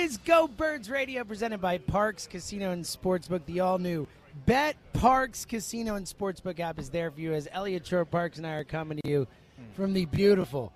Is Go Birds Radio presented by Parx Casino and Sportsbook. The all new Bet Parx Casino and Sportsbook app is there for you as Eliot Shorr-Parks and I are coming to you from the beautiful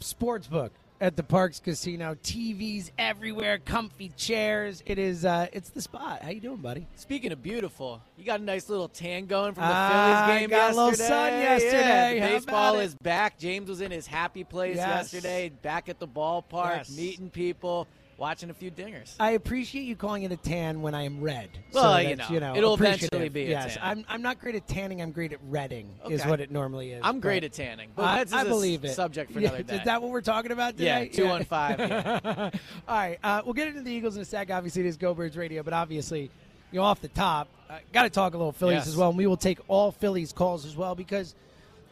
Sportsbook at the Parx Casino. TVs everywhere, comfy chairs. It is uh it's the spot. How you doing, buddy? Speaking of beautiful, you got a nice little tan going from the Ah, Phillies game got a yesterday. little sun yesterday. How baseball is back. James was in his happy place Yes. yesterday, back at the ballpark, Yes. meeting people, watching a few dingers. I appreciate you calling it a tan when I am red. Well, so you that's, know, it'll eventually be a Yes, tan. I'm, I'm not great at tanning. I'm great at redding. Is what it normally is. I'm great at tanning, but I, that's I a believe it. subject for Yeah, another day. Is that what we're talking about today? yeah, two one five. All right, uh, we'll get into the Eagles in a sec. Obviously, it is Go Birds Radio, but obviously, you know, off the top, uh, got to talk a little Phillies Yes. as well, and we will take all Phillies calls as well because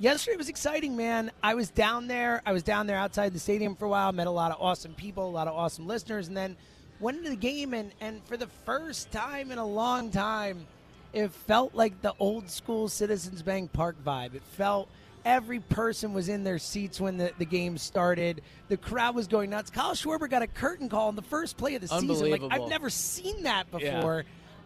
yesterday was exciting, man. I was down there. I was down there outside the stadium for a while, met a lot of awesome people, a lot of awesome listeners, and then went into the game, and, and for the first time in a long time, it felt like the old school Citizens Bank Park vibe. It felt every person was in their seats when the, the game started. The crowd was going nuts. Kyle Schwarber got a curtain call in the first play of the season. Like I've never seen that Yeah.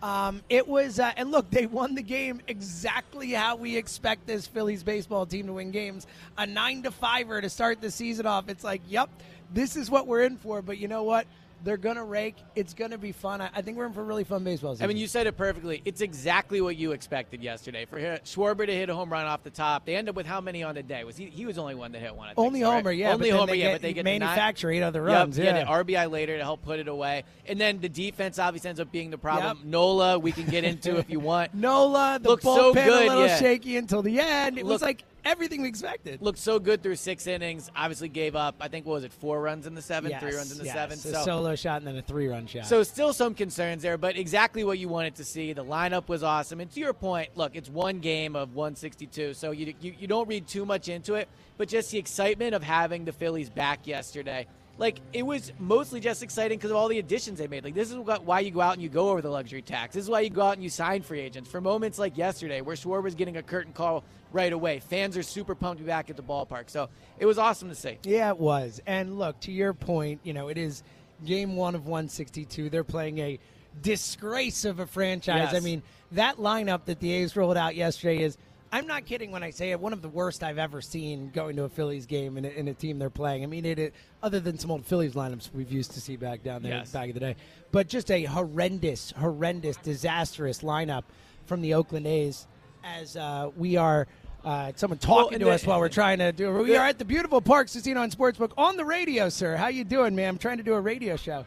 Um, it was, uh, and look, they won the game exactly how we expect this Phillies baseball team to win games. A nine to fiver to start the season off. It's like, yep, this is what we're in for. But you know what? They're gonna rake. It's gonna be fun. I, I think we're in for really fun baseball season. I mean, you said it perfectly. It's exactly what you expected yesterday. For Schwarber to hit a home run off the top, they end up with how many on the day? Was he? He was only one that hit one. I think, only so, right? homer, yeah. Only homer, yeah. But they get manufacture eight other Yep, yeah, RBI later to help put it away, and then the defense obviously ends up being the problem. Yep. Nola, we can get into if you want. Nola, the Looked bullpen so a little yeah. shaky until the end. It was like everything we expected. Looked so good through six innings. Obviously gave up. I think what was it? Four runs in the seventh, yes, three runs in the yes. seventh. A solo shot and then a three-run shot. So still some concerns there, but exactly what you wanted to see. The lineup was awesome, and to your point, look, it's one game of 162, so you you, you don't read too much into it, but just the excitement of having the Phillies back yesterday. Like it was mostly just exciting because of all the additions they made. Like this is what- why you go out and you go over the luxury tax. This is why you go out and you sign free agents. For moments like yesterday, where Schwarber's getting a curtain call right away, fans are super pumped to be back at the ballpark. So it was awesome to see. Yeah, it was. And look, to your point, you know, it is game one of 162. They're playing a disgrace of a franchise. Yes. I mean, that lineup that the A's rolled out yesterday is. I'm not kidding when I say it. One of the worst I've ever seen going to a Phillies game in a, in a team they're playing. I mean, it, it other than some old Phillies lineups we've used to see back down there Yes. back in the day, but just a horrendous, horrendous, disastrous lineup from the Oakland A's. As uh, we are, uh, someone talking and to the- us while we're trying to do. We are at the beautiful Parx Casino and Sportsbook on the radio, sir. How you doing, man? I'm trying to do a radio show.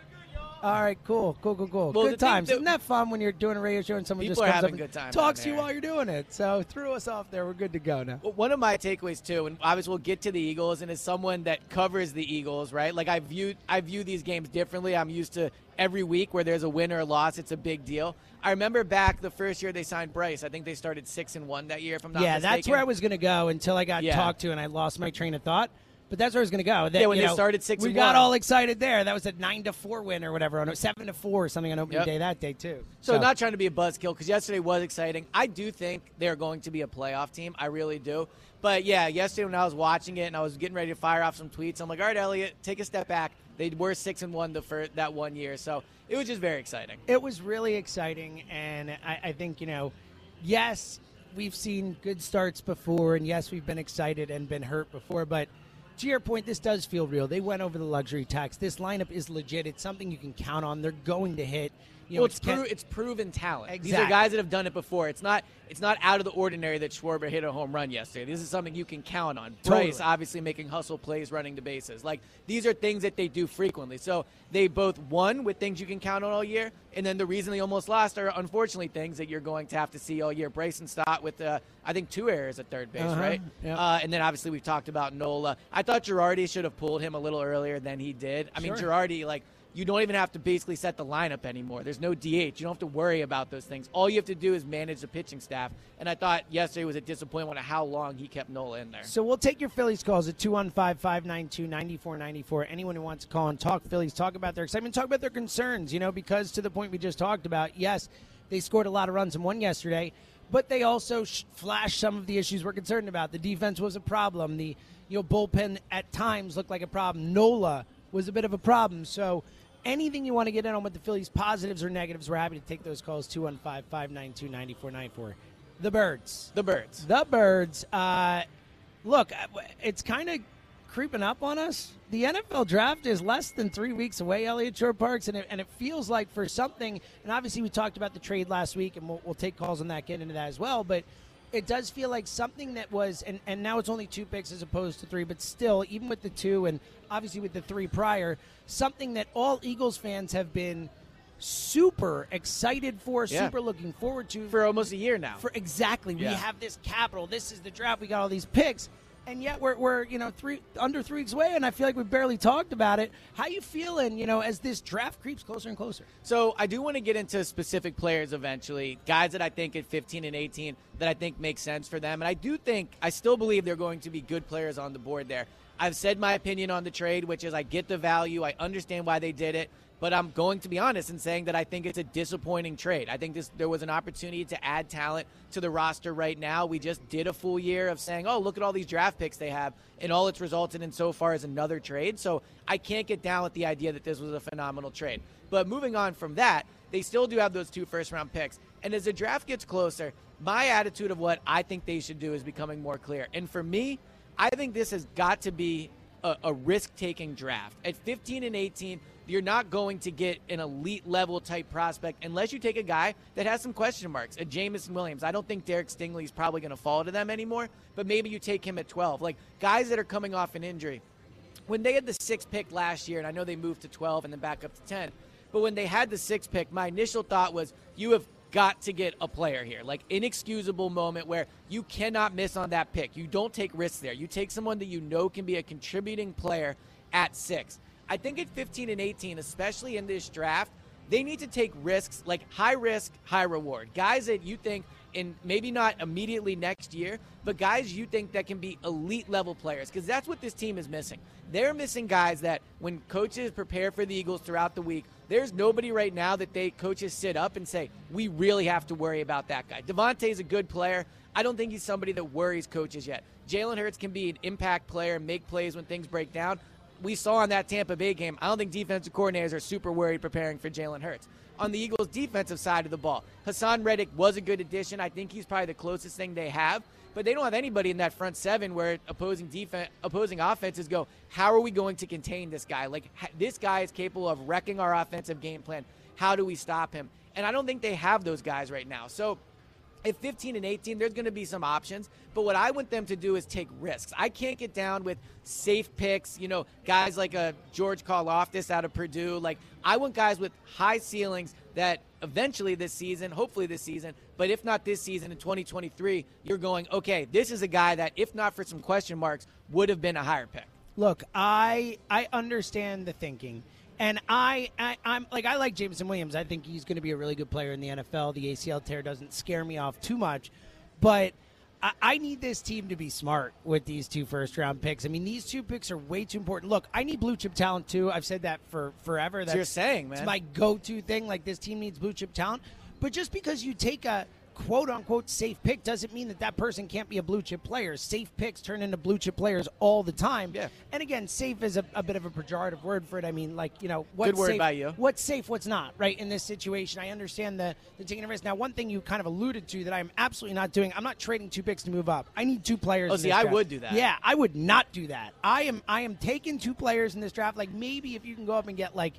All right, cool, cool, cool, cool. Well, good times. Isn't that fun when you're doing a radio show and someone just comes up and talks to you while you're doing it? So threw us off there. We're good to go now. Well, One of my takeaways too, and obviously we'll get to the Eagles, and as someone that covers the Eagles, right? Like I view I view these games differently. I'm used to every week where there's a win or a loss, it's a big deal. I remember back the first year they signed Bryce. I think they started six and one that year. If I'm not yeah, mistaken. that's where I was going to go until I got Yeah. talked to and I lost my train of thought. But that's where I was going to go. That, Yeah, when you they know, started six we got one. all excited there. That was a nine to four win or whatever on seven to four or something on opening Yep. day that day too. So, not trying to be a buzzkill because yesterday was exciting. I do think they're going to be a playoff team. I really do. But yeah, yesterday when I was watching it and I was getting ready to fire off some tweets, I'm like, all right, Eliot, take a step back. They were six and one the first, that one year, so it was just very exciting. It was really exciting, and I, I think you know, yes, we've seen good starts before, and yes, we've been excited and been hurt before, but. To your point, this does feel real. They went over the luxury tax. This lineup is legit. It's something you can count on. They're going to hit. You know, well, it's, pro- it's proven talent. These are guys that have done it before. It's not it's not out of the ordinary that Schwarber hit a home run yesterday. This is something you can count on. Bryce Totally. obviously making hustle plays, running the bases. Like these are things that they do frequently. So they both won with things you can count on all year, and then the reason they almost lost are unfortunately things that you're going to have to see all year. Bryson Stott with uh, I think two errors at third base, Uh-huh. right? Yeah. Uh, and then obviously we've talked about Nola. I thought Girardi should have pulled him a little earlier than he did. I mean Sure. Girardi like you don't even have to basically set the lineup anymore. There's no DH. You don't have to worry about those things. All you have to do is manage the pitching staff. And I thought yesterday was a disappointment of how long he kept Nola in there. So we'll take your Phillies calls at 215-592-9494. Anyone who wants to call and talk Phillies, talk about their excitement, talk about their concerns, you know, because to the point we just talked about, yes, they scored a lot of runs and won yesterday, but they also sh- flashed some of the issues we're concerned about. The defense was a problem. The you know bullpen at times looked like a problem. Nola was a bit of a problem. So anything you want to get in on with the Phillies, positives or negatives, we're happy to take those calls 215-592-9494. The Birds. The Birds. The Birds. Uh, look, it's kind of creeping up on us. The NFL draft is less than three weeks away, Eliot Shorr-Parks, and it, and it feels like for something, and obviously we talked about the trade last week, and we'll, we'll take calls on that, get into that as well, but it does feel like something that was, and, and now it's only two picks as opposed to three, but still, even with the two, and obviously with the three prior, something that all Eagles fans have been super excited for, Yeah. super looking forward to For almost a year now. for exactly. We have this capital. This is the draft. We got all these picks, and yet we're, we're you know three under three weeks away, and I feel like we barely talked about it. How you feeling? You know, as this draft creeps closer and closer. So I do want to get into specific players eventually, guys that I think at 15 and 18 that I think make sense for them, and I do think I still believe they're going to be good players on the board there. I've said my opinion on the trade, which is I get the value, I understand why they did it, but I'm going to be honest in saying that I think it's a disappointing trade. I think this there was an opportunity to add talent to the roster right now. We just did a full year of saying, "Oh, look at all these draft picks they have," and all it's resulted in so far is another trade. So I can't get down with the idea that this was a phenomenal trade. But moving on from that, they still do have those two first round picks. And as the draft gets closer, my attitude of what I think they should do is becoming more clear. And for me, I think this has got to be a, a risk taking draft. At 15 and 18, you're not going to get an elite level type prospect unless you take a guy that has some question marks. A Jameson Williams. I don't think Derek Stingley is probably going to fall to them anymore, but maybe you take him at 12. Like guys that are coming off an injury when they had the sixth pick last year, and I know they moved to 12 and then back up to 10, but when they had the sixth pick, my initial thought was you have got to get a player here. Like, inexcusable moment where you cannot miss on that pick. You don't take risks there. You take someone that you know can be a contributing player at six. I think at 15 and 18, especially in this draft, they need to take risks like high risk, high reward. Guys that you think in maybe not immediately next year, but guys you think that can be elite level players because that's what this team is missing. They're missing guys that when coaches prepare for the Eagles throughout the week, there's nobody right now that they coaches sit up and say, "We really have to worry about that guy." DeVonta's a good player. I don't think he's somebody that worries coaches yet. Jalen Hurts can be an impact player, and make plays when things break down we saw on that Tampa Bay game, I don't think defensive coordinators are super worried preparing for Jalen Hurts. On the Eagles' defensive side of the ball, Haason Reddick was a good addition. I think he's probably the closest thing they have, but they don't have anybody in that front seven where opposing defense, opposing offenses go, how are we going to contain this guy? Like this guy is capable of wrecking our offensive game plan. How do we stop him? And I don't think they have those guys right now. So at 15 and 18, there's going to be some options. But what I want them to do is take risks. I can't get down with safe picks, you know, guys like a George Karlaftis out of Purdue. Like, I want guys with high ceilings that eventually this season, hopefully this season, but if not this season in 2023, you're going, okay, this is a guy that, if not for some question marks, would have been a higher pick. Look, I I understand the thinking. And I, I am like I like Jameson Williams. I think he's going to be a really good player in the NFL. The ACL tear doesn't scare me off too much, but I, I need this team to be smart with these two first round picks. I mean, these two picks are way too important. Look, I need blue chip talent too. I've said that for forever. That's you're saying, man. It's my go to thing. Like this team needs blue chip talent. But just because you take a quote unquote safe pick doesn't mean that that person can't be a blue chip player. Safe picks turn into blue chip players all the time. Yeah. And again, safe is a, a bit of a pejorative word for it. I mean, like, you know, what's Good word safe, by you. what's safe, what's not, right? In this situation, I understand the, the taking a risk. Now, one thing you kind of alluded to that I'm absolutely not doing, I'm not trading two picks to move up. I need two players. Oh, see, I draft. would do that. Yeah, I would not do that. I am I am taking two players in this draft. Like maybe if you can go up and get like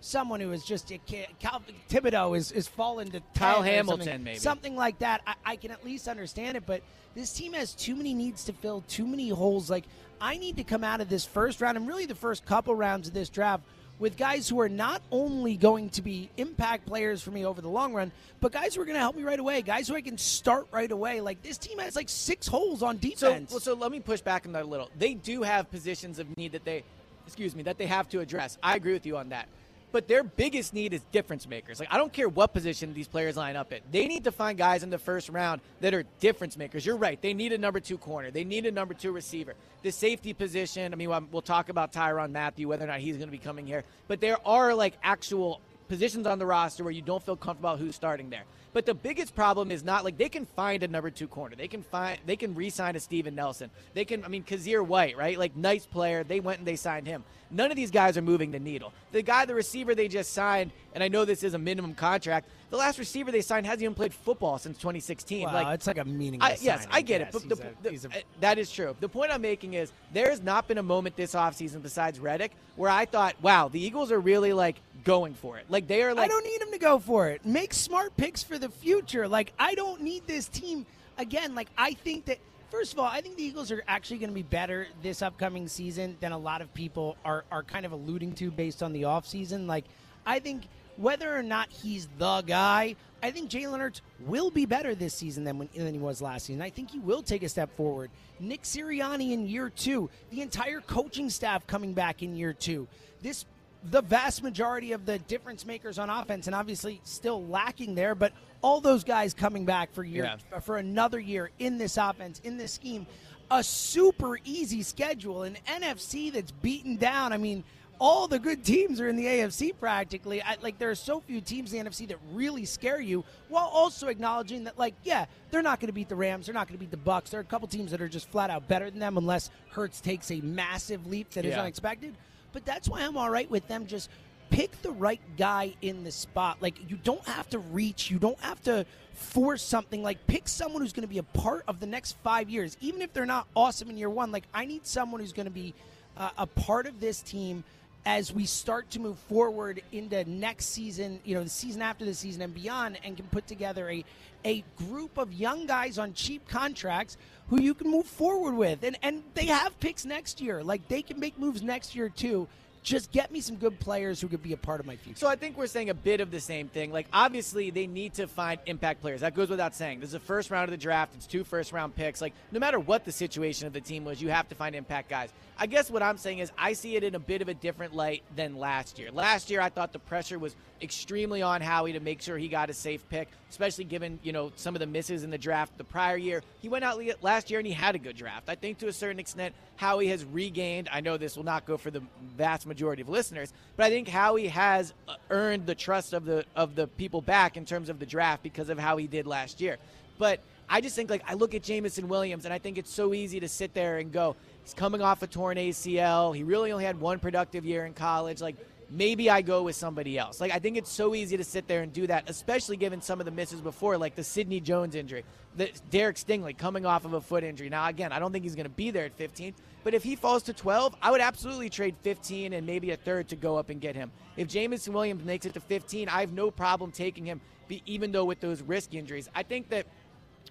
someone who is just a kid, Cal, Thibodeaux is is fallen to 10 Kyle Hamilton, something, maybe. something like that. I, I can at least understand it, but this team has too many needs to fill, too many holes. Like I need to come out of this first round and really the first couple rounds of this draft with guys who are not only going to be impact players for me over the long run, but guys who are going to help me right away, guys who I can start right away. Like this team has like six holes on So, defense. well, so let me push back on that a little. They do have positions of need that they, excuse me, that they have to address. I agree with you on that. But their biggest need is difference makers. Like I don't care what position these players line up at. They need to find guys in the first round that are difference makers. You're right. They need a number two corner. They need a number two receiver. The safety position. I mean, we'll talk about Tyrann Mathieu whether or not he's going to be coming here. But there are like actual positions on the roster where you don't feel comfortable who's starting there. But the biggest problem is not like they can find a number two corner. They can find they can re-sign a Steven Nelson. They can I mean Kyzir White, right? Like nice player. They went and they signed him. None of these guys are moving the needle. The guy, the receiver they just signed, and I know this is a minimum contract. The last receiver they signed hasn't even played football since 2016. Wow, like it's like a meaningless. I, yes, signing, I get it. But the, a- the- a- uh, that is true. The point I'm making is there has not been a moment this offseason besides Reddick where I thought, wow, the Eagles are really like going for it. Like they are like I don't need him to go for it. Make smart picks for the future. Like I don't need this team again. Like I think that first of all, I think the Eagles are actually going to be better this upcoming season than a lot of people are are kind of alluding to based on the offseason. Like I think whether or not he's the guy, I think Jalen Hurts will be better this season than when than he was last season. I think he will take a step forward. Nick Sirianni in year two, the entire coaching staff coming back in year two. This the vast majority of the difference makers on offense, and obviously still lacking there, but all those guys coming back for year Yeah. for another year in this offense, in this scheme, a super easy schedule, an NFC that's beaten down. I mean, all the good teams are in the AFC practically. I, like there are so few teams in the NFC that really scare you, while also acknowledging that, like, yeah, they're not going to beat the Rams, they're not going to beat the Bucs. There are a couple teams that are just flat out better than them, unless Hurts takes a massive leap that is Yeah. unexpected. But that's why I'm all right with them just pick the right guy in the spot. Like you don't have to reach, you don't have to force something. Like pick someone who's going to be a part of the next five years, even if they're not awesome in year one. Like I need someone who's going to be uh, a part of this team as we start to move forward into next season, you know, the season after the season and beyond, and can put together a a group of young guys on cheap contracts who you can move forward with. And and they have picks next year. Like they can make moves next year too. Just get me some good players who could be a part of my future. So I think we're saying a bit of the same thing. Like obviously they need to find impact players. That goes without saying. This is the first round of the draft. It's two first round picks. Like no matter what the situation of the team was, you have to find impact guys. I guess what I'm saying is I see it in a bit of a different light than last year. Last year I thought the pressure was extremely on Howie to make sure he got a safe pick, especially given, you know, some of the misses in the draft the prior year. He went out last year and he had a good draft. I think to a certain extent Howie has regained, I know this will not go for the vast majority of listeners, but I think Howie has uh, earned the trust of the of the people back in terms of the draft because of how he did last year. But I just think like I look at Jameson Williams and I think it's so easy to sit there and go, he's coming off a torn ACL. He really only had one productive year in college. Like maybe I go with somebody else. Like I think it's so easy to sit there and do that, especially given some of the misses before, like the Sidney Jones injury, the Derek Stingley coming off of a foot injury. Now again, I don't think he's going to be there at 15, but if he falls to 12, I would absolutely trade 15 and maybe a third to go up and get him. If Jameson Williams makes it to 15, I have no problem taking him, even though with those risk injuries. I think that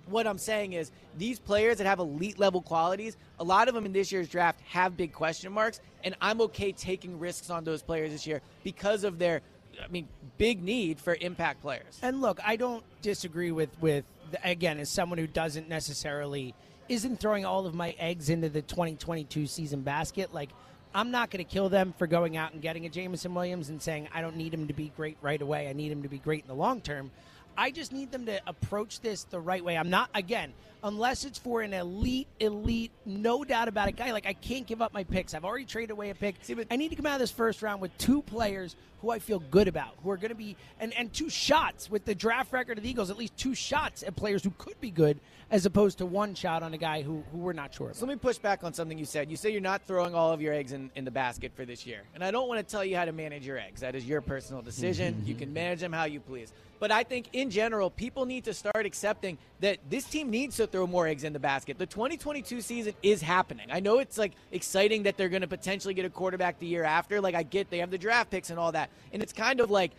what I'm saying is these players that have elite level qualities, a lot of them in this year's draft have big question marks, and I'm okay taking risks on those players this year because of their, I mean, big need for impact players. And look, I don't disagree with with again as someone who doesn't necessarily isn't throwing all of my eggs into the 2022 season basket. Like I'm not going to kill them for going out and getting a Jameson Williams and saying I don't need him to be great right away. I need him to be great in the long term. I just need them to approach this the right way. I'm not again, unless it's for an elite, elite, no doubt about it guy. Like I can't give up my picks. I've already traded away a pick. See, but I need to come out of this first round with two players who I feel good about, who are going to be and and two shots with the draft record of the Eagles, at least two shots at players who could be good, as opposed to one shot on a guy who who we're not sure. About. So let me push back on something you said. You say you're not throwing all of your eggs in, in the basket for this year, and I don't want to tell you how to manage your eggs. That is your personal decision. you can manage them how you please. But I think in general, people need to start accepting that this team needs to throw more eggs in the basket. The 2022 season is happening. I know it's like exciting that they're going to potentially get a quarterback the year after. Like I get they have the draft picks and all that. And it's kind of like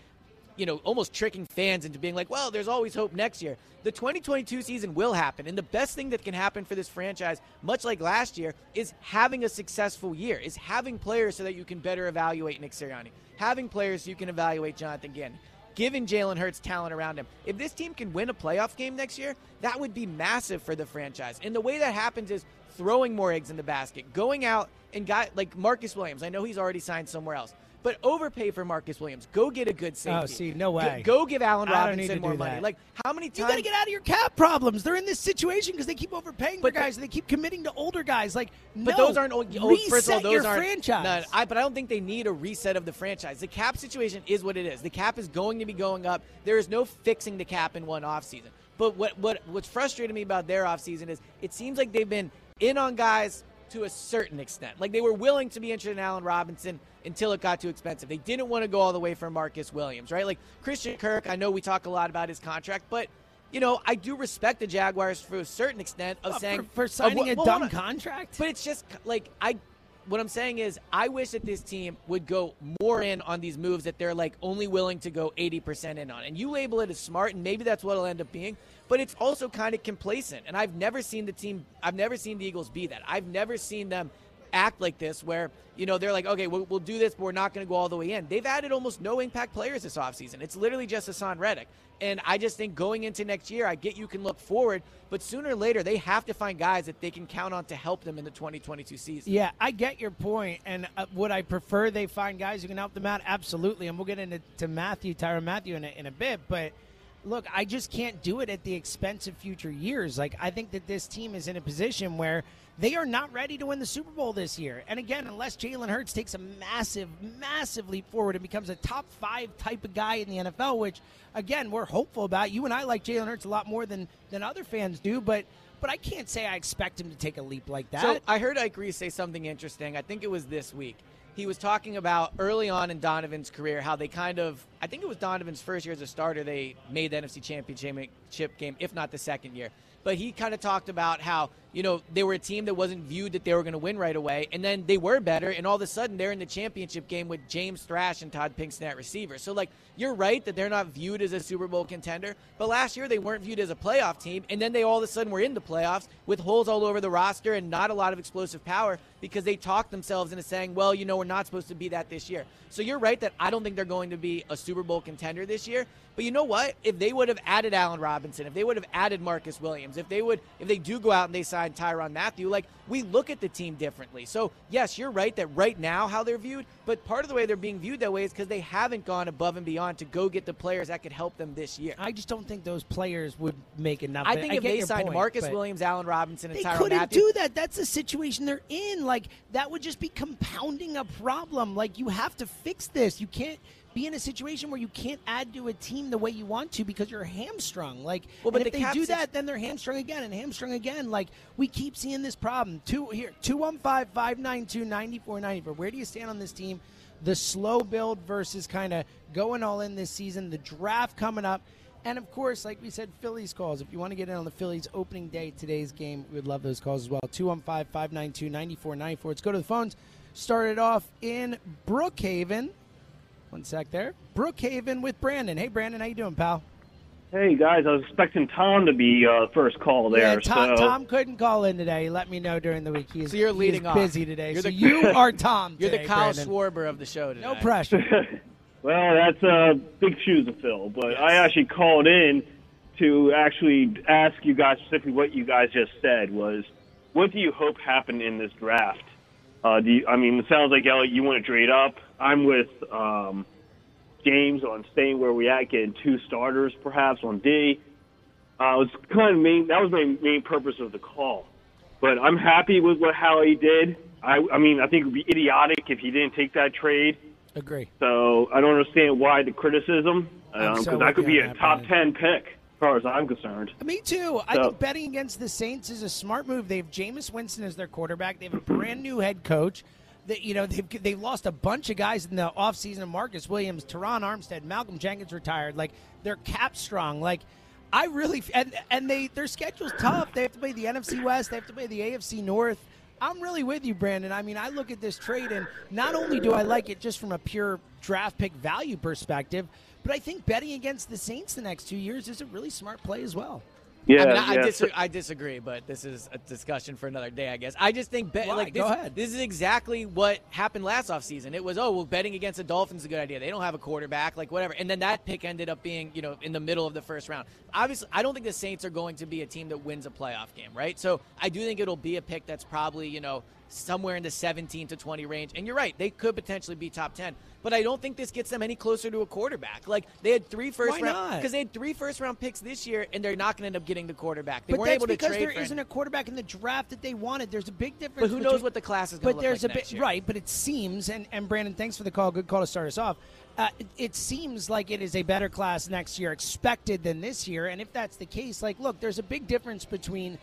you know, almost tricking fans into being like, well, there's always hope next year. The 2022 season will happen. And the best thing that can happen for this franchise, much like last year, is having a successful year, is having players so that you can better evaluate Nick Sirianni, having players so you can evaluate Jonathan Gannon giving Jalen Hurts talent around him. If this team can win a playoff game next year, that would be massive for the franchise. And the way that happens is throwing more eggs in the basket, going out and got like Marcus Williams. I know he's already signed somewhere else. But overpay for Marcus Williams. Go get a good oh, safety. Oh, see, no way. Go, go give Allen Robinson more money. That. Like, how many times? You got to get out of your cap problems. They're in this situation because they keep overpaying but for guys and they keep committing to older guys. Like, but no, those aren't old. Reset first of all, those your aren't. franchise. No, I, but I don't think they need a reset of the franchise. The cap situation is what it is. The cap is going to be going up. There is no fixing the cap in one offseason. But what, what what's frustrating me about their offseason is it seems like they've been in on guys to a certain extent. Like they were willing to be interested in Allen Robinson until it got too expensive. They didn't want to go all the way for Marcus Williams, right? Like Christian Kirk, I know we talk a lot about his contract, but you know, I do respect the Jaguars for a certain extent of saying for, for signing of, a dumb contract. But it's just like I what I'm saying is, I wish that this team would go more in on these moves that they're like only willing to go 80% in on. And you label it as smart, and maybe that's what it'll end up being. But it's also kind of complacent. And I've never seen the team, I've never seen the Eagles be that. I've never seen them act like this where you know they're like okay we'll, we'll do this but we're not going to go all the way in they've added almost no impact players this offseason it's literally just Haason Reddick and I just think going into next year I get you can look forward but sooner or later they have to find guys that they can count on to help them in the 2022 season yeah I get your point and uh, would I prefer they find guys who can help them out absolutely and we'll get into to Mathieu Tyrann Mathieu, in a, in a bit but look, I just can't do it at the expense of future years. Like, I think that this team is in a position where they are not ready to win the Super Bowl this year. And again, unless Jalen Hurts takes a massive, massive leap forward and becomes a top five type of guy in the NFL, which again we're hopeful about. You and I like Jalen Hurts a lot more than than other fans do, but but I can't say I expect him to take a leap like that. So I heard Ike Reese say something interesting. I think it was this week. He was talking about early on in Donovan's career how they kind of, I think it was Donovan's first year as a starter, they made the NFC Championship game, if not the second year. But he kind of talked about how you know they were a team that wasn't viewed that they were going to win right away, and then they were better, and all of a sudden they're in the championship game with James Thrash and Todd Pinkston at receiver. So like you're right that they're not viewed as a Super Bowl contender, but last year they weren't viewed as a playoff team, and then they all of a sudden were in the playoffs with holes all over the roster and not a lot of explosive power because they talked themselves into saying, well, you know, we're not supposed to be that this year. So you're right that I don't think they're going to be a Super Bowl contender this year. But you know what? If they would have added Allen Robinson, if they would have added Marcus Williams, if they would, if they do go out and they sign Tyrann Mathieu. like we look at the team differently. So yes, you're right that right now how they're viewed, but part of the way they're being viewed that way is because they haven't gone above and beyond to go get the players that could help them this year. I just don't think those players would make enough. I think I if they signed point, Marcus Williams, Allen Robinson, and they couldn't do that. That's the situation they're in. Like that would just be compounding a problem. Like you have to fix this. You can't be in a situation where you can't add to a team the way you want to because you're hamstrung. Like, well, but if the they do that, then they're hamstrung again and hamstrung again. Like, we keep seeing this problem. Two here, two one five five nine two ninety four ninety four. Where do you stand on this team? The slow build versus kind of going all in this season. The draft coming up. And of course, like we said, Phillies calls. If you want to get in on the Phillies opening day today's game, we would love those calls as well. 215 592 9494. Let's go to the phones. Started off in Brookhaven. One sec there. Brookhaven with Brandon. Hey, Brandon, how you doing, pal? Hey guys, I was expecting Tom to be uh, first call there. Yeah, Tom, so Tom couldn't call in today. He let me know during the week. He's, So you're he's leading off. busy today. You're so the- you are Tom. You're the Kyle Brandon. Schwarber of the show today. No pressure. well, that's uh, big shoes to fill. But I actually called in to actually ask you guys specifically what you guys just said was, what do you hope happened in this draft? Uh, do you, I mean, it sounds like Eliot, you want to trade up. I'm with um, James on staying where we at, getting two starters perhaps on D. Uh, it was kind of main. That was my main purpose of the call. But I'm happy with what how he did. I, I mean, I think it would be idiotic if he didn't take that trade. Agree. So I don't understand why the criticism, I'm because so that could be a top ten pick, as far as I'm concerned. Me too. I think betting against the Saints is a smart move. They have Jameis Winston as their quarterback. They have a brand new head coach. You know they've they've lost a bunch of guys in the offseason. Marcus Williams, Terron Armstead, Malcolm Jenkins retired. Like they're cap strong. Like I really and and they their schedule's tough. They have to play the NFC West. They have to play the AFC North. I'm really with you, Brandon. I mean, I look at this trade, and not only do I like it just from a pure draft pick value perspective, but I think betting against the Saints the next two years is a really smart play as well. Yeah, I, mean, I, yeah. dis- so- I disagree, but this is a discussion for another day, I guess. I just think bet, like this, Go ahead. this is exactly what happened last offseason. It was, oh, well, betting against the Dolphins is a good idea. They don't have a quarterback, like whatever. And then that pick ended up being, you know, in the middle of the first round. Obviously, I don't think the Saints are going to be a team that wins a playoff game, right? So I do think it'll be a pick that's probably, you know, somewhere in the 17 to 20 range. And you're right, they could potentially be top 10. But I don't think this gets them any closer to a quarterback. Like they had three first Why round because they had three first round picks this year, and they're not going to end up getting the quarterback. They But weren't that's able to because there isn't a quarterback in the draft that they wanted. There's a big difference. But who knows what the class is going But there's like a next bit year. right. But it seems, and and Brandon, thanks for the call. Good call to start us off. Uh, it, it seems like it is a better class next year expected than this year. And if that's the case, like, look, there's a big difference between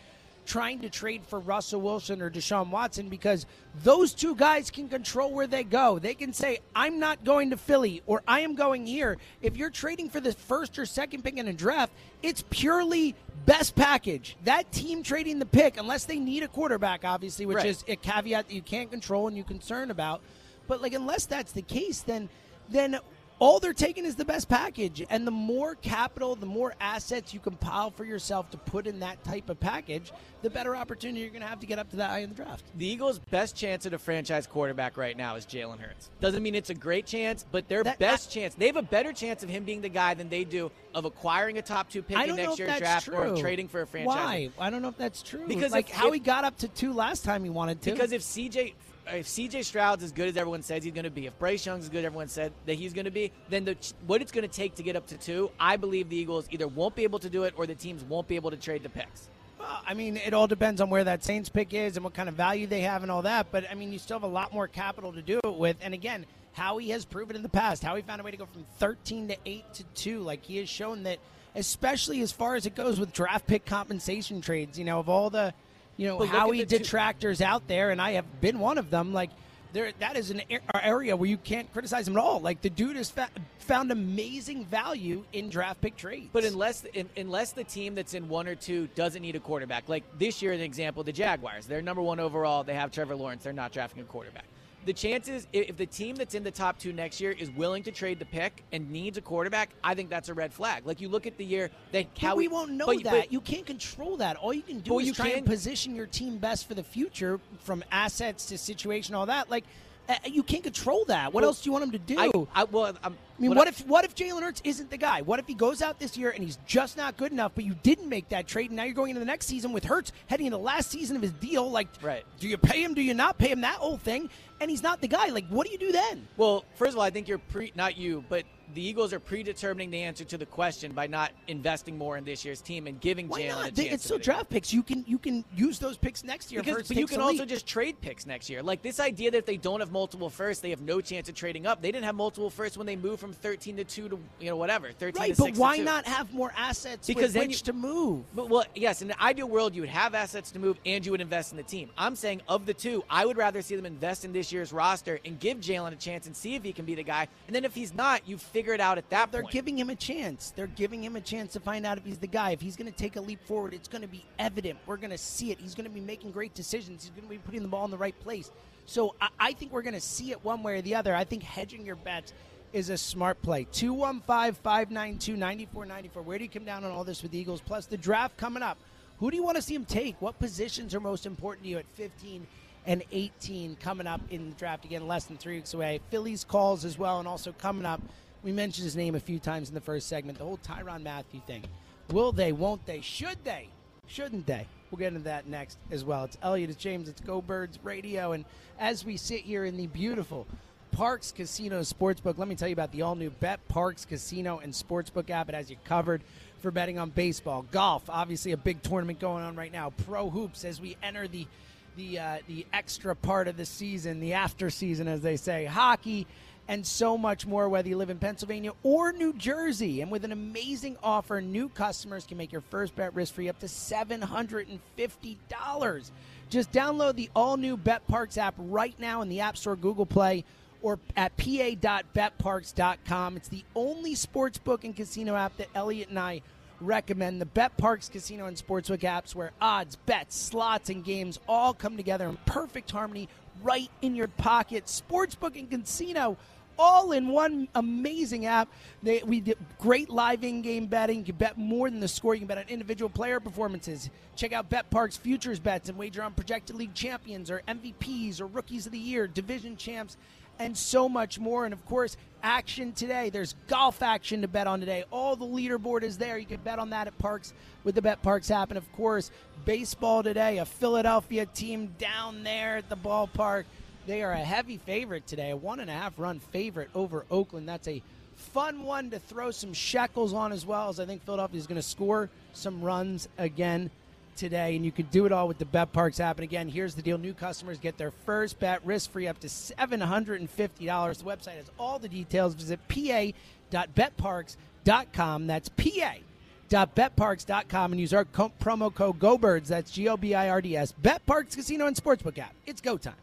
trying to trade for Russell Wilson or Deshaun Watson because those two guys can control where they go. They can say, I'm not going to Philly or I am going here. If you're trading for the first or second pick in a draft, it's purely best package. That team trading the pick, unless they need a quarterback, obviously, which Right. is a caveat that you can't control and you're concerned about. But like unless that's the case, then then all they're taking is the best package. And the more capital, the more assets you compile for yourself to put in that type of package, the better opportunity you're going to have to get up to that high in the draft. The Eagles' best chance at a franchise quarterback right now is Jalen Hurts. Doesn't mean it's a great chance, but their That- best chance, they have a better chance of him being the guy than they do of acquiring a top two pick in next year's draft true. or trading for a franchise. Why? I don't know if that's true. Because like if- how if- he got up to two last time he wanted to. Because if CJ if CJ Stroud's as good as everyone says he's going to be, if Bryce Young's as good as everyone said that he's going to be, then the what it's going to take to get up to two, I believe the Eagles either won't be able to do it or the teams won't be able to trade the picks. Well, I mean, it all depends on where that Saints pick is and what kind of value they have and all that. But I mean, you still have a lot more capital to do it with. And again, Howie has proven in the past how he found a way to go from 13 to 8 to 2. Like he has shown that, especially as far as it goes with draft pick compensation trades. You know, of all the, you know, But Howie the two- detractors out there, and I have been one of them. Like. There, that is an area where you can't criticize him at all. Like the dude has fa- found amazing value in draft pick trades. But unless in, unless the team that's in one or two doesn't need a quarterback, like this year, an example, the Jaguars, they're number one overall. They have Trevor Lawrence. They're not drafting a quarterback. The chances, if the team that's in the top two next year is willing to trade the pick and needs a quarterback, I think that's a red flag. Like you look at the year that But we won't know but- that. but- you can't control that. All you can do Well, is you try and position your team best for the future, from assets to situation, all that. Like, Uh, you can't control that. What Well, else do you want him to do? I, I, I, well, I'm, mean, what, if what if Jalen Hurts isn't the guy? What if he goes out this year and he's just not good enough? But you didn't make that trade, and now you're going into the next season with Hurts heading into the last season of his deal. Like, Right. do you pay him? Do you not pay him? That whole thing, and he's not the guy. Like, what do you do then? Well, first of all, I think you're pre not you, but the Eagles are predetermining the answer to the question by not investing more in this year's team and giving Why Jalen a chance. It's still be the guy. draft picks. You can you can use those picks next year. Because, but you can also lead. just trade picks next year. Like this idea that if they don't have multiple firsts, they have no chance of trading up. They didn't have multiple firsts when they moved from 13 to 2 to, you know, whatever, 13 Right, to but 6 why to 2. not have more assets Because then which you- to move? But, well, yes, in the ideal world, you would have assets to move and you would invest in the team. I'm saying of the two, I would rather see them invest in this year's roster and give Jalen a chance and see if he can be the guy. And then if he's not, you figure it out at that They're point. giving him a chance. They're giving him a chance to find out if he's the guy. If he's going to take a leap forward, it's going to be evident. We're going to see it. He's going to be making great decisions. He's going to be putting the ball in the right place. So I, I think we're going to see it one way or the other. I think hedging your bets is a smart play. 215 592 9494. Where do you come down on all this with the Eagles? Plus, the draft coming up. Who do you want to see him take? What positions are most important to you at 15 and 18 coming up in the draft? Again, less than three weeks away. Phillies calls as well, and also coming up, we mentioned his name a few times in the first segment, the whole Tyrann Mathieu thing. Will they, won't they, should they, shouldn't they? We'll get into that next as well. It's Eliot, it's James, it's Go Birds Radio, and as we sit here in the beautiful Parx Casino Sportsbook. Let me tell you about the all new Bet Parx Casino and Sportsbook app. It has you covered for betting on baseball, golf, obviously a big tournament going on right now, pro hoops as we enter the the uh, the extra part of the season, the after season, as they say, hockey, and so much more. Whether you live in Pennsylvania or New Jersey, and with an amazing offer, new customers can make your first bet risk free up to seven hundred and fifty dollars. Just download the all new Bet Parx app right now in the App Store, Google Play or at pa.betparx.com. It's the only sports book and casino app that Eliot and I recommend. The Bet Parx Casino and Sportsbook apps where odds, bets, slots, and games all come together in perfect harmony right in your pocket. Sportsbook and casino all in one amazing app. They, we did great live in-game betting. You can bet more than the score. You can bet on individual player performances. Check out Bet Park's futures bets and wager on projected league champions or MVPs or rookies of the year, division champs, and so much more. And of course, action today. There's golf action to bet on today. All the leaderboard is there. You can bet on that at Parx with the Bet Parx app. And of course, baseball today. A Philadelphia team down there at the ballpark. They are a heavy favorite today, a one and a half run favorite over Oakland. That's a fun one to throw some shekels on as well, as I think Philadelphia is going to score some runs again today, and you can do it all with the Bet Parx app. And again, here's the deal: new customers get their first bet risk free up to seven hundred and fifty dollars. The website has all the details. Visit pa.betparx.com. That's pa.betparx.com and use our co- promo code GoBirds. That's G O B I R D S. Bet Parx Casino and Sportsbook app. It's go time.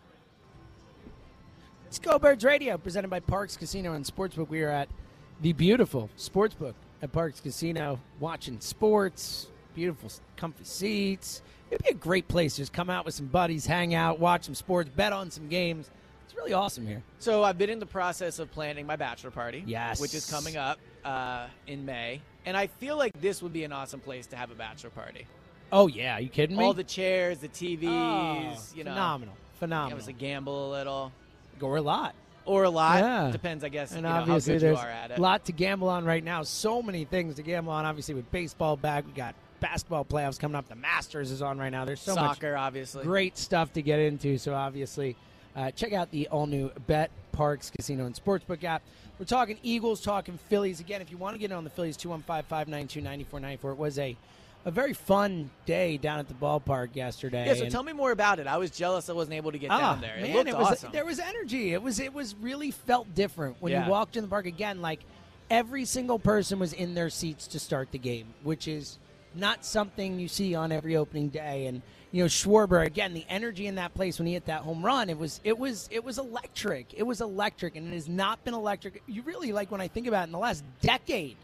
It's Go Birds Radio, presented by Parx Casino and Sportsbook. We are at the beautiful Sportsbook at Parx Casino, watching sports, beautiful, comfy seats. It'd be a great place. To just come out with some buddies, hang out, watch some sports, bet on some games. It's really awesome here. So I've been in the process of planning my bachelor party. Yes. Which is coming up uh, in May. And I feel like this would be an awesome place to have a bachelor party. Oh yeah, are you kidding me? All the chairs, the TVs, Oh, you know. phenomenal, phenomenal. It was a gamble a little. Or a lot. Or a lot. Yeah. Depends, I guess, And you know, how obviously, good you there's are at it. a lot to gamble on right now. So many things to gamble on. Obviously, with baseball back, we got basketball playoffs coming up. The Masters is on right now. There's so much Soccer, obviously. great stuff to get into. So obviously, uh, check out the all new Bet Parx Casino and Sportsbook app. We're talking Eagles, talking Phillies. Again, if you want to get on the Phillies, 215 592 9494. It was a, a very fun day down at the ballpark yesterday. Yeah, so tell me more about it. I was jealous I wasn't able to get Ah, down there. It man, looked it was, awesome. There was energy. It was it was really felt different when Yeah. you walked in the park again. Like every single person was in their seats to start the game, which is not something you see on every opening day. And you know, Schwarber again, the energy in that place when he hit that home run, it was it was it was electric. It was electric, and it has not been electric. You really like when I think about it in the last decade.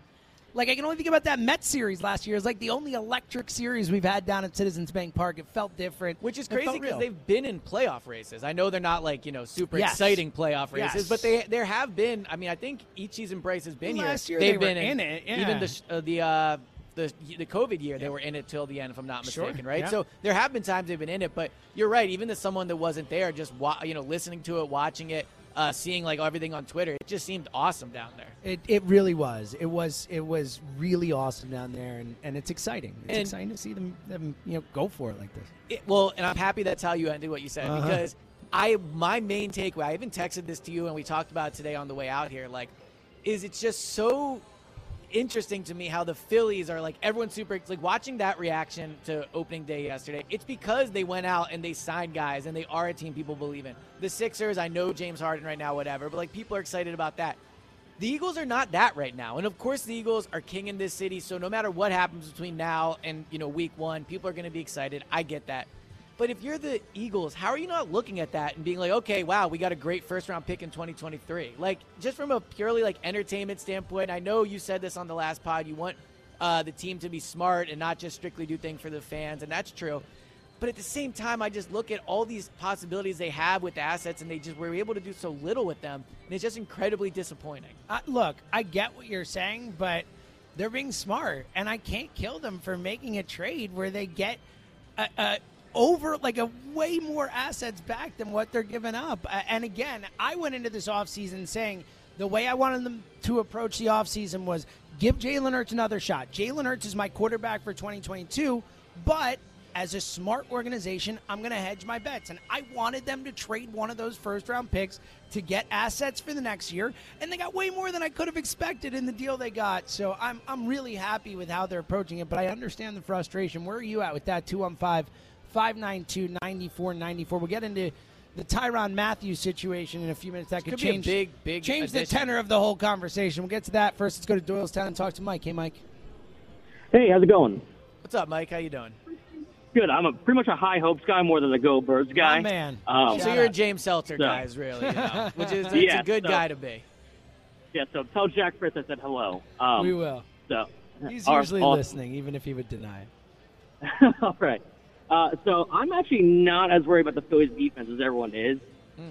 Like I can only think about that Mets series last year. It's like the only electric series we've had down at Citizens Bank Park. It felt different, Which is crazy because they've been in playoff races. I know they're not like you know super Yes. exciting playoff races, Yes. but they there have been. I mean, I think each season Bryce has been here. Last here. year They've they were been in it, yeah. Even the uh, the uh, the the COVID year, they were in it till the end, if I'm not Sure, mistaken, right? yeah. So there have been times they've been in it, but you're right. Even as someone that wasn't there, just wa- you know listening to it, watching it, uh, seeing like everything on Twitter, it just seemed awesome down there. It, it really was. It was it was really awesome down there, and, and it's exciting. It's And- exciting to see them, them you know go for it like this. It, well, and I'm happy that's how you ended what you said Uh-huh. because I my main takeaway. I even texted this to you and we talked about it today on the way out here. Like, is it's just so interesting to me how the Phillies are like everyone's super like watching that reaction to opening day yesterday. It's because they went out and they signed guys and they are a team people believe in. The Sixers, I know James Harden right now, whatever, but like people are excited about that. The Eagles are not that right now, and of course the Eagles are king in this city. So no matter what happens between now and you know week one, people are going to be excited. I get that. But if you're the Eagles, how are you not looking at that and being like, okay, wow, we got a great first round pick in 2023? Like, just from a purely like entertainment standpoint, I know you said this on the last pod. You want uh, the team to be smart and not just strictly do things for the fans, and that's true. But at the same time, I just look at all these possibilities they have with the assets, and they just were able to do so little with them, and it's just incredibly disappointing. Uh, look, I get what you're saying, but they're being smart, and I can't kill them for making a trade where they get a, a over like a way more assets back than what they're giving up. And again, I went into this offseason saying the way I wanted them to approach the offseason was give Jalen Hurts another shot. Jalen Hurts is my quarterback for 2022, but as a smart organization, I'm going to hedge my bets. And I wanted them to trade one of those first round picks to get assets for the next year. And they got way more than I could have expected in the deal they got. So I'm, I'm really happy with how they're approaching it. But I understand the frustration. Where are you at with that 215 592 9494? We'll get into the Tyrann Mathieu's situation in a few minutes. That could, Could change, be a big, big change the tenor of the whole conversation. We'll get to that. First, let's go to Doylestown and talk to Mike. Hey, Mike. Hey, how's it going? What's up, Mike? How you doing? Good. I'm a pretty much a high hopes guy more than a go birds guy. My man. Um, so you're a. James Seltzer So- guy, is really, you know, which is it's Yeah, a good so- guy to be. yeah. So tell Jack Fritz I said hello. Um, we will. So He's All- usually all- listening, even if he would deny it. All right. Uh, so I'm actually not as worried about the Phillies defense as everyone is,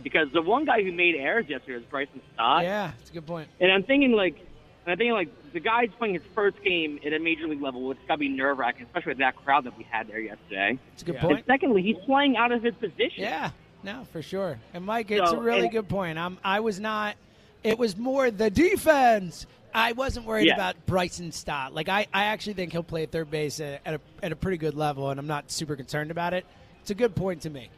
because the one guy who made errors yesterday was Bryson Stott. yeah, it's a good point. And I'm thinking like, and I'm thinking like the guy's playing his first game at a major league level. It's got to be nerve wracking, especially with that crowd that we had there yesterday. It's a good Yeah. And point. secondly, he's playing out of his position. Yeah, no, for sure. And Mike, it's So, a really and- good point. I'm, I was not. It was more the defense. I wasn't worried Yeah. about Bryson Stott. Like I, I actually think he'll play third base at, a at a pretty good level, and I'm not super concerned about it. It's a good point to make.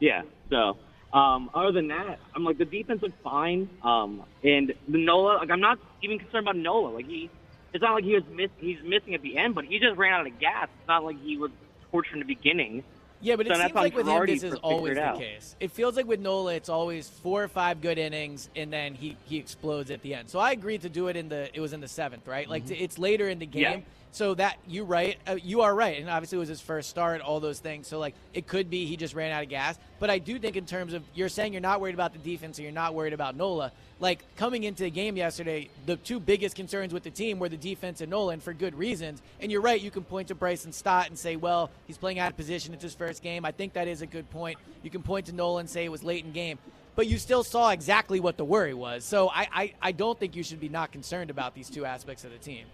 Yeah. So, um, other than that, I'm like the defense looked fine. Um, and the Nola, like I'm not even concerned about Nola. Like he, it's not like he was miss, he's missing at the end, but he just ran out of gas. It's not like he was tortured in the beginning. Yeah, but it So that's seems like with him, this is always the out. case. It feels like with Nola, it's always four or five good innings, and then he, he explodes at the end. So I agreed to do it in the it was in the seventh, right? Like it's later in the game. Yeah. So that you right, uh, you are right, and obviously it was his first start, all those things. So like it could be he just ran out of gas, but I do think in terms of you're saying you're not worried about the defense, and you're not worried about Nola. Like coming into the game yesterday, the two biggest concerns with the team were the defense and Nolan for good reasons. And you're right, you can point to Bryson Stott and say, well, he's playing out of position. It's his first game. I think that is a good point. You can point to Nolan and say it was late in game. But you still saw exactly what the worry was. So I, I, I don't think you should be not concerned about these two aspects of the team.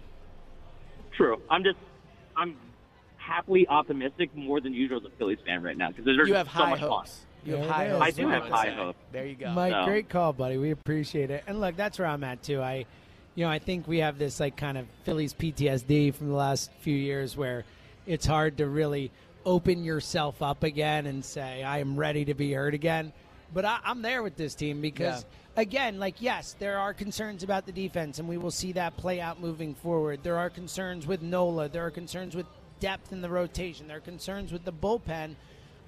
True. I'm just, I'm happily optimistic more than usual as a Phillies fan right now because there's You have so high much hopes. fun. You have high hopes. I is do have high hopes. There you go. Mike, So- great call, buddy. We appreciate it. And look, that's where I'm at too. I, you know, I think we have this like kind of Phillies PTSD from the last few years where it's hard to really open yourself up again and say I am ready to be hurt again. But I, I'm there with this team because, again, like yes, there are concerns about the defense, and we will see that play out moving forward. There are concerns with Nola. There are concerns with depth in the rotation. There are concerns with the bullpen.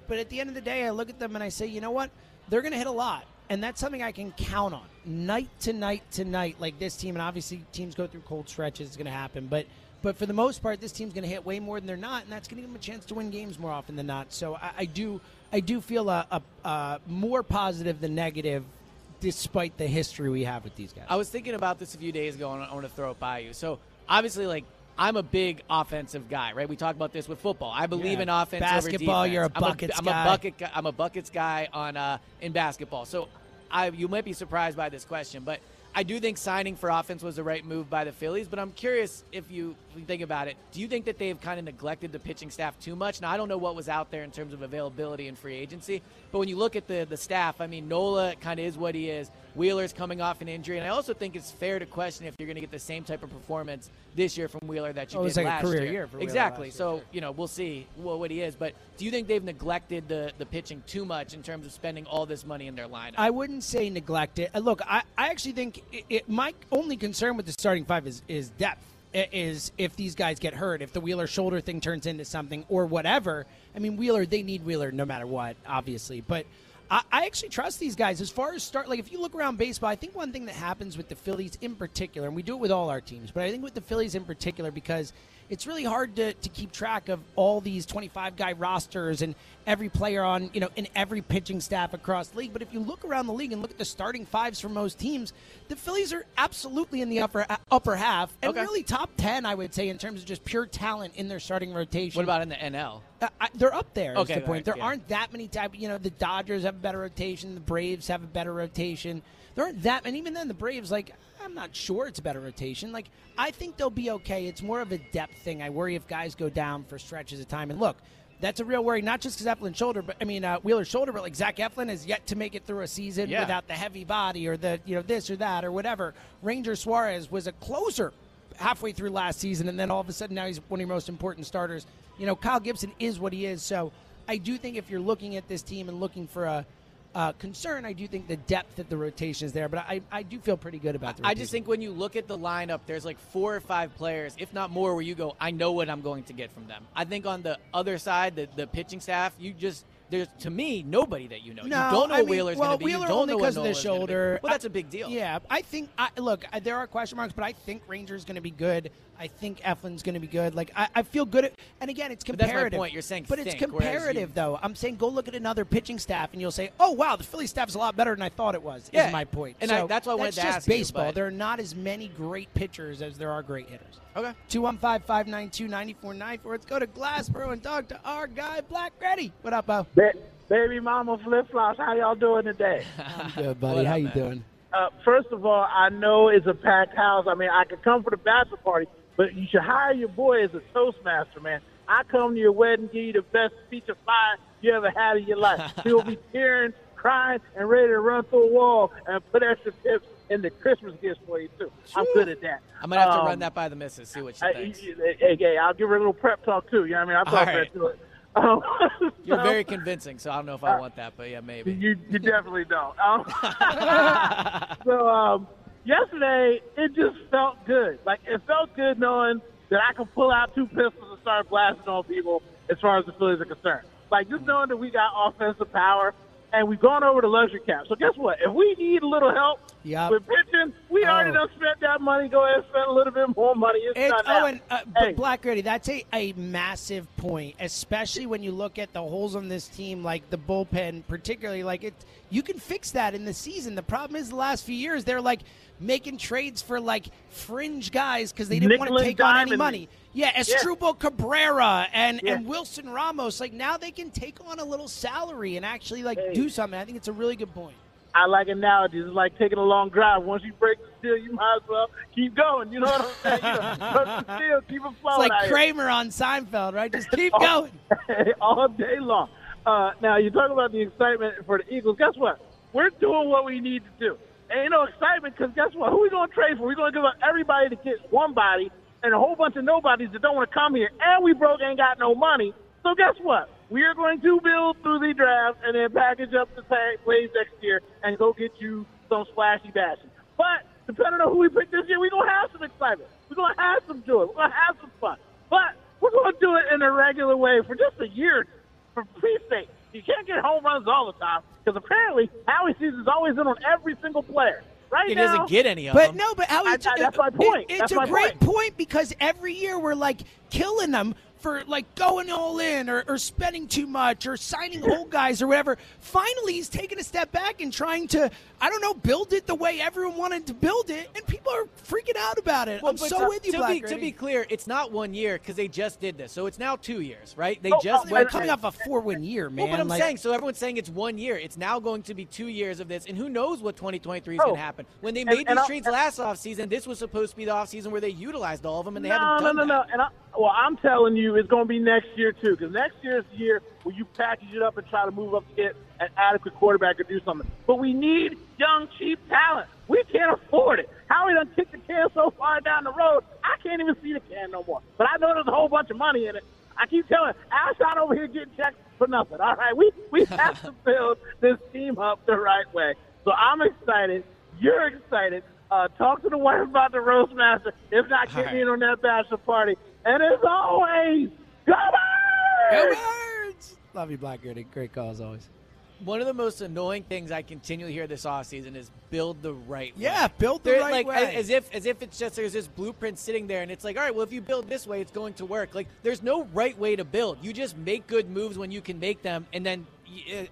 But at the end of the day, I look at them and I say, you know what? They're going to hit a lot. And that's something I can count on night to night to night, like this team. And obviously, teams go through cold stretches. It's going to happen. But but for the most part, this team's going to hit way more than they're not, and that's going to give them a chance to win games more often than not. So I, I do I do feel a, a, a more positive than negative, despite the history we have with these guys. I was thinking about this a few days ago, and I want to throw it by you. So obviously, like I'm a big offensive guy, right? We talk about this with football. I believe Yeah. in offense Basketball, over defense. you're a I'm buckets I'm guy. a bucket. guy- I'm a buckets guy on uh, in basketball. So I you might be surprised by this question, but I do think signing for offense was the right move by the Phillies. But I'm curious if you, think about it. Do you think that they've kind of neglected the pitching staff too much? Now I don't know what was out there in terms of availability and free agency, but when you look at the the staff, I mean Nola kind of is what he is. Wheeler's coming off an injury, and I also think it's fair to question if you're going to get the same type of performance this year from Wheeler that you Oh, did like a last career year. year for exactly. year, so sure. you know we'll see what, what he is. But do you think they've neglected the the pitching too much in terms of spending all this money in their lineup? I wouldn't say neglect it. Uh, Look, I, I actually think it, it, my only concern with the starting five is, is depth. Is if these guys get hurt, if the Wheeler shoulder thing turns into something or whatever. I mean, Wheeler, they need Wheeler no matter what, obviously. But I, I actually trust these guys as far as start. Like, if you look around baseball, I think one thing that happens with the Phillies in particular, and we do it with all our teams, but I think with the Phillies in particular because it's really hard to, to keep track of all these 25 guy rosters and every player on, you know, in every pitching staff across the league. But if you look around the league and look at the starting fives for most teams, the Phillies are absolutely in the upper upper half and Okay. really top 10, I would say, in terms of just pure talent in their starting rotation. what about in the NL? Uh, I, they're up there. Okay, the point. right, there yeah. aren't that many type. You know, the Dodgers have a better rotation. The Braves have a better rotation. There aren't that, and even then, the Braves like I'm not sure it's a better rotation. Like I think they'll be okay. It's more of a depth thing. I worry if guys go down for stretches of time. And look, that's a real worry. Not just because Eflin's shoulder, but I mean uh, Wheeler's shoulder, but like Zach Eflin has yet to make it through a season Yeah. without the heavy body or the you know this or that or whatever. Ranger Suarez was a closer halfway through last season, and then all of a sudden now he's one of your most important starters. You know, Kyle Gibson is what he is. So I do think if you're looking at this team and looking for a uh, concern, I do think the depth of the rotation is there. But I, I do feel pretty good about the I just think when you look at the lineup, there's like four or five players, if not more, where you go, I know what I'm going to get from them. I think on the other side, the, the pitching staff, you just there's to me nobody that you know. No, you don't know I mean, Wheeler's well, going to be. Wheeler you don't know because of the Nola's gonna be. shoulder. Well, that's a big deal. Yeah, I think. I, look, there are question marks, but I think Rangers going to be good. I think Eflin's going to be good. Like I, I feel good. At, and again, it's But that's my comparative. point. You're saying but it's think, whereas comparative, you- though. I'm saying go look at another pitching staff, and you'll say, "Oh wow, the Philly staff is a lot better than I thought it was." Yeah, is my point. and I- So that's why I wanted that's to just ask you, baseball. but- there are not as many great pitchers as there are great hitters. Okay. 215-592-9494. Let's go to Glassboro and talk to our guy Black Ready. What up, Bo? Ba- baby mama flip flops, how y'all doing today? I'm good, buddy. How up, you man? doing? Uh, first of all, I know it's a packed house. I mean, I could come for the bachelor party, but you should hire your boy as a toastmaster, man. I come to your wedding, give you the best speech of fire you ever had in your life. He'll be tearing, crying, and ready to run through a wall and put extra tips in the Christmas gifts for you too. I'm good at that. I'm gonna have to Um, run that by the missus, see what she thinks. hey, hey, I'll give her a little prep talk too. You know what I mean? I'll talk her right. into it. Um, You're so- very convincing, so I don't know if I want that, but yeah, maybe. You, you definitely don't. Um, so um, yesterday, it just felt good. Like it felt good knowing that I could pull out two pistols and start blasting on people as far as the Phillies are concerned. Like just knowing that we got offensive power and we've gone over the luxury cap. So guess what? If we need a little help Yup. with pitching, we already Oh. done spent that money. Go ahead and spend a little bit more money. It's, done oh, and uh, Hey. Black that's a, a massive point, especially when you look at the holes on this team, like the bullpen, particularly. Like it, you can fix that in the season. The problem is the last few years they're like making trades for like fringe guys because they didn't want to take on any money. Yeah, Asdrubal Cabrera and, Yeah. and Wilson Ramos. Like now they can take on a little salary and actually like Hey. do something. I think it's a really good point. I like analogies. It's like taking a long drive. Once you break the steel, you might as well keep going. You know what I'm saying? You know, the steel, keep it It's like here. Kramer on Seinfeld, right? Just keep Oh. going. all day long. Uh, now you talk about the excitement for the Eagles. Guess what? We're doing what we need to do. And no excitement because guess what? Who we to trade for? Going to give up everybody to get one body and a whole bunch of nobodies that don't want to come here. And we broke ain't got no money. So guess what? We are going to build through the draft and then package up the plays next year and go get you some splashy bashing. But depending on who we pick this year, we're to have some excitement. We're to have some joy. We're to have some fun. But we're to do it in a regular way for just a year for peace sake. You can't get home runs all the time because apparently Howie is always in on every single player. Right He now, doesn't get any of But them. But no, but how I- I- that's my point. it's That's a my great point. point because every year we're like killing them for like going all in or, or spending too much or signing old guys or whatever. Finally, he's taking a step back and trying to, I don't know, build it the way everyone wanted to build it, and people are freaking out about it. Well, I'm so to, with you, to Black be, to be clear, it's not one year because they just did this, so it's now two years, right? They Oh, just oh, We're went coming off a four-win year, man. Well, but I'm Like- saying, so everyone's saying it's one year. It's now going to be two years of this, and who knows what 2023 is Oh. going to happen. When they And- made and these I'll- trades last offseason, this was supposed to be the offseason where they utilized all of them, and they no, haven't done no, no, that. no. And I, well, I'm telling you, it's going to be next year too, because next year is the year where you package it up and try to move up to get an adequate quarterback or do something. But we need young, cheap talent. We can't afford it. Howie done kicked the can so far down the road, I can't even see the can no more. But I know there's a whole bunch of money in it. I keep telling Alshon over here getting checks for nothing. All right, we we have to build this team up the right way. So I'm excited. You're excited. Uh, talk to the wife about the roast master. If not, get right. in on that bachelor party. And as always, go birds! Go Birds! Birds! Love you, Black Ready. Great call as always. One of the most annoying things I continually hear this offseason is build the right way. Yeah, build the They're right like way. as if as if it's just there's this blueprint sitting there and it's like all right well if you build this way it's going to work like there's no right way to build you just make good moves when you can make them and then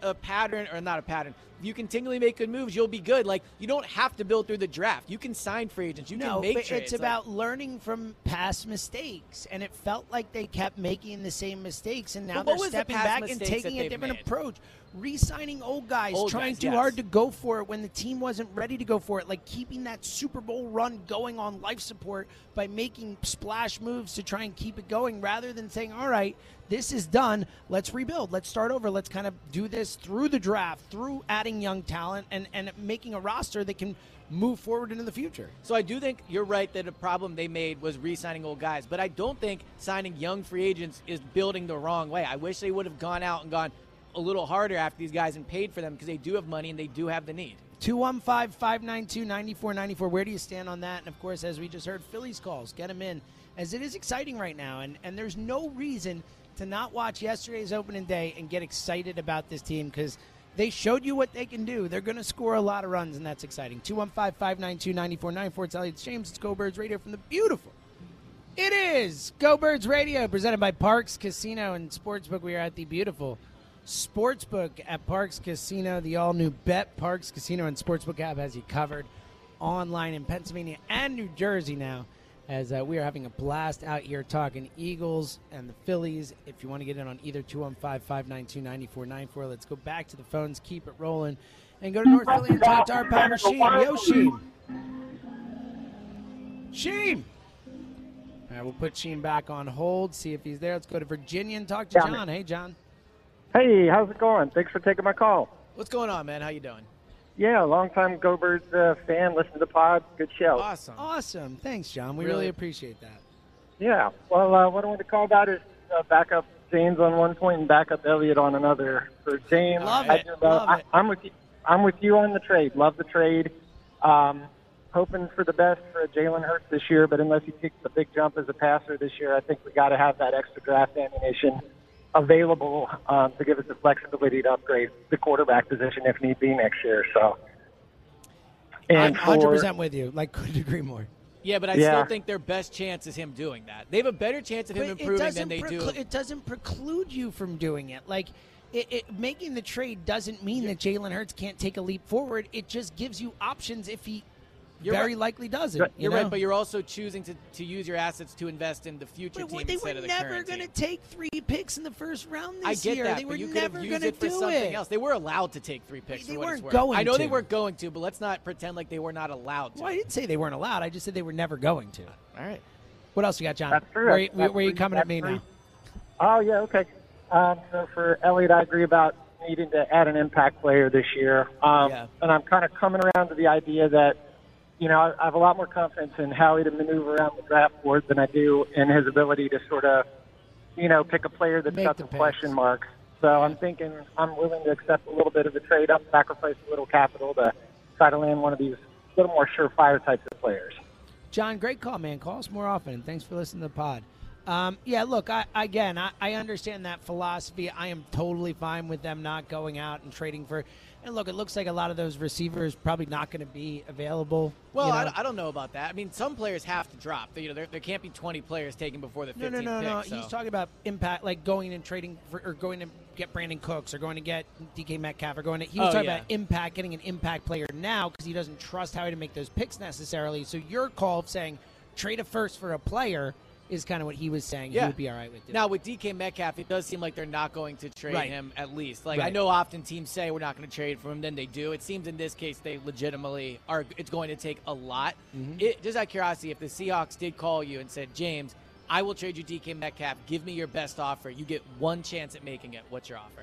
a pattern or not a pattern. If you continually make good moves, you'll be good. Like you don't have to build through the draft. You can sign free agents. You no, can make but trades. it's Like, about learning from past mistakes, and it felt like they kept making the same mistakes, and now they're was the stepping back and taking a different made? approach. Re-signing old guys, Old trying guys, too yes. hard to go for it when the team wasn't ready to go for it, like keeping that Super Bowl run going on life support by making splash moves to try and keep it going, rather than saying, "All right, this is done. Let's rebuild. Let's start over. Let's kind of do this through the draft, through adding young talent, and and making a roster that can." Move forward into the future. So I do think you're right that a problem they made was re-signing old guys, but I don't think signing young free agents is building the wrong way. I wish they would have gone out and gone a little harder after these guys and paid for them because they do have money and they do have the need. 215 592 9494. Where do you stand on that? And of course, as we just heard, Phillies calls. Get them in. As it is exciting right now. And, and there's no reason to not watch yesterday's opening day and get excited about this team because they showed you what they can do. They're going to score a lot of runs, and that's exciting. 215 592 9494. It's Eliot James. It's Go Birds Radio from the beautiful. It is Go Birds Radio, presented by Parx Casino and Sportsbook. We are at the beautiful Sportsbook at Parx Casino. The all new Bet Parx Casino and Sportsbook app has you covered online in Pennsylvania and New Jersey now. As uh, we are having a blast out here talking Eagles and the Phillies. If you want to get in on either 215 592 9494, let's go back to the phones, keep it rolling, and go to North Philly and talk to our pal Sheen. Yo, Sheen. Sheen! All right, we'll put Sheen back on hold, see if he's there. Let's go to Virginia and talk to John. Hey, John. Hey, how's it going? Thanks for taking my call. What's going on, man? How you doing? Yeah, long time Go Birds uh, fan. Listen to the pod. Good show. Awesome. Awesome. Thanks, John. We Really- really appreciate that. Yeah. Well, uh, what I wanted to call about is uh, backup James on one point and backup Eliot on another. For James, Love I it. do love- Love I, it. I'm with you. I'm with you on the trade. Love the trade. Um, hoping for the best for Jalen Hurts this year, but unless he takes a big jump as a passer this year, I think we got to have that extra draft ammunition available um, to give us the flexibility to upgrade the quarterback position if need be next year. So. I'm 100% with you. Like, couldn't agree more. Yeah, but I Yeah. still think their best chance is him doing that. They have a better chance of him But improving than they do. It doesn't preclude you from doing it. Like, it, it, making the trade doesn't mean that Jalen Hurts can't take a leap forward. It just gives you options if he You're very right. likely doesn't. You're you You're know? right, but you're also choosing to, to use your assets to invest in the future But team they instead were of the never going to take three picks in the first round this I get year. that, they were you never going to it for do something it. else. They were allowed to take three picks. They for weren't worth. going I know they weren't going to, but let's not pretend like they were not allowed to. Well, I didn't say they weren't allowed. I just said they were never going to. All right. What else you got, John? That's true. Where, you- That's where you true. coming at me true. now? Oh yeah, okay. Um, so for Eliot, I agree about needing to add an impact player this year. Um, Yeah. And I'm kind of coming around to the idea that, you know, I, have a lot more confidence in Howie to maneuver around the draft board than I do in his ability to sort of, you know, pick a player that's Make got some picks. question marks. So I'm thinking I'm willing to accept a little bit of a trade up, sacrifice a little capital to try to land one of these little more surefire types of players. John, great call, man. Call us more often. Thanks for listening to the pod. Um, yeah, look, I, again, I, I understand that philosophy. I am totally fine with them not going out and trading for. And look, it looks like a lot of those receivers probably not going to be available. Well, you I, know? I don't know about that. I mean, some players have to drop. You know, there, there can't be 20 players taken before the 15th No, no, no, pick. no. so- He's talking about impact, like going and trading for, or going to get Brandin Cooks, or going to get DK Metcalf, or going to. He was Oh, talking yeah. about impact, getting an impact player now because he doesn't trust Howie to make those picks necessarily. So your call of saying trade a first for a player is kind of what he was saying. He Yeah. would be all right with. Doing. Now with DK Metcalf, it does seem like they're not going to trade Right. him at least. Like I know often teams say we're not going to trade for him, then they do. It seems in this case they legitimately are. It's going to take a lot. Mm-hmm. It, just out of curiosity, if the Seahawks did call you and said, James, I will trade you DK Metcalf. Give me your best offer. You get one chance at making it. What's your offer?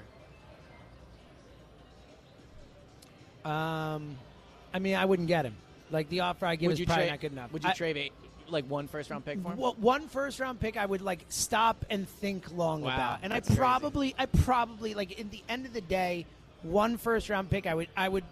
Um, I mean, I wouldn't get him. Like the offer I give would is you probably trade? not good enough. Would you I- trade a, like one first round pick for him? Well, one first round pick I would like stop and think long Wow, about. And I that's crazy. probably I probably like in the end of the day, one first round pick I would I would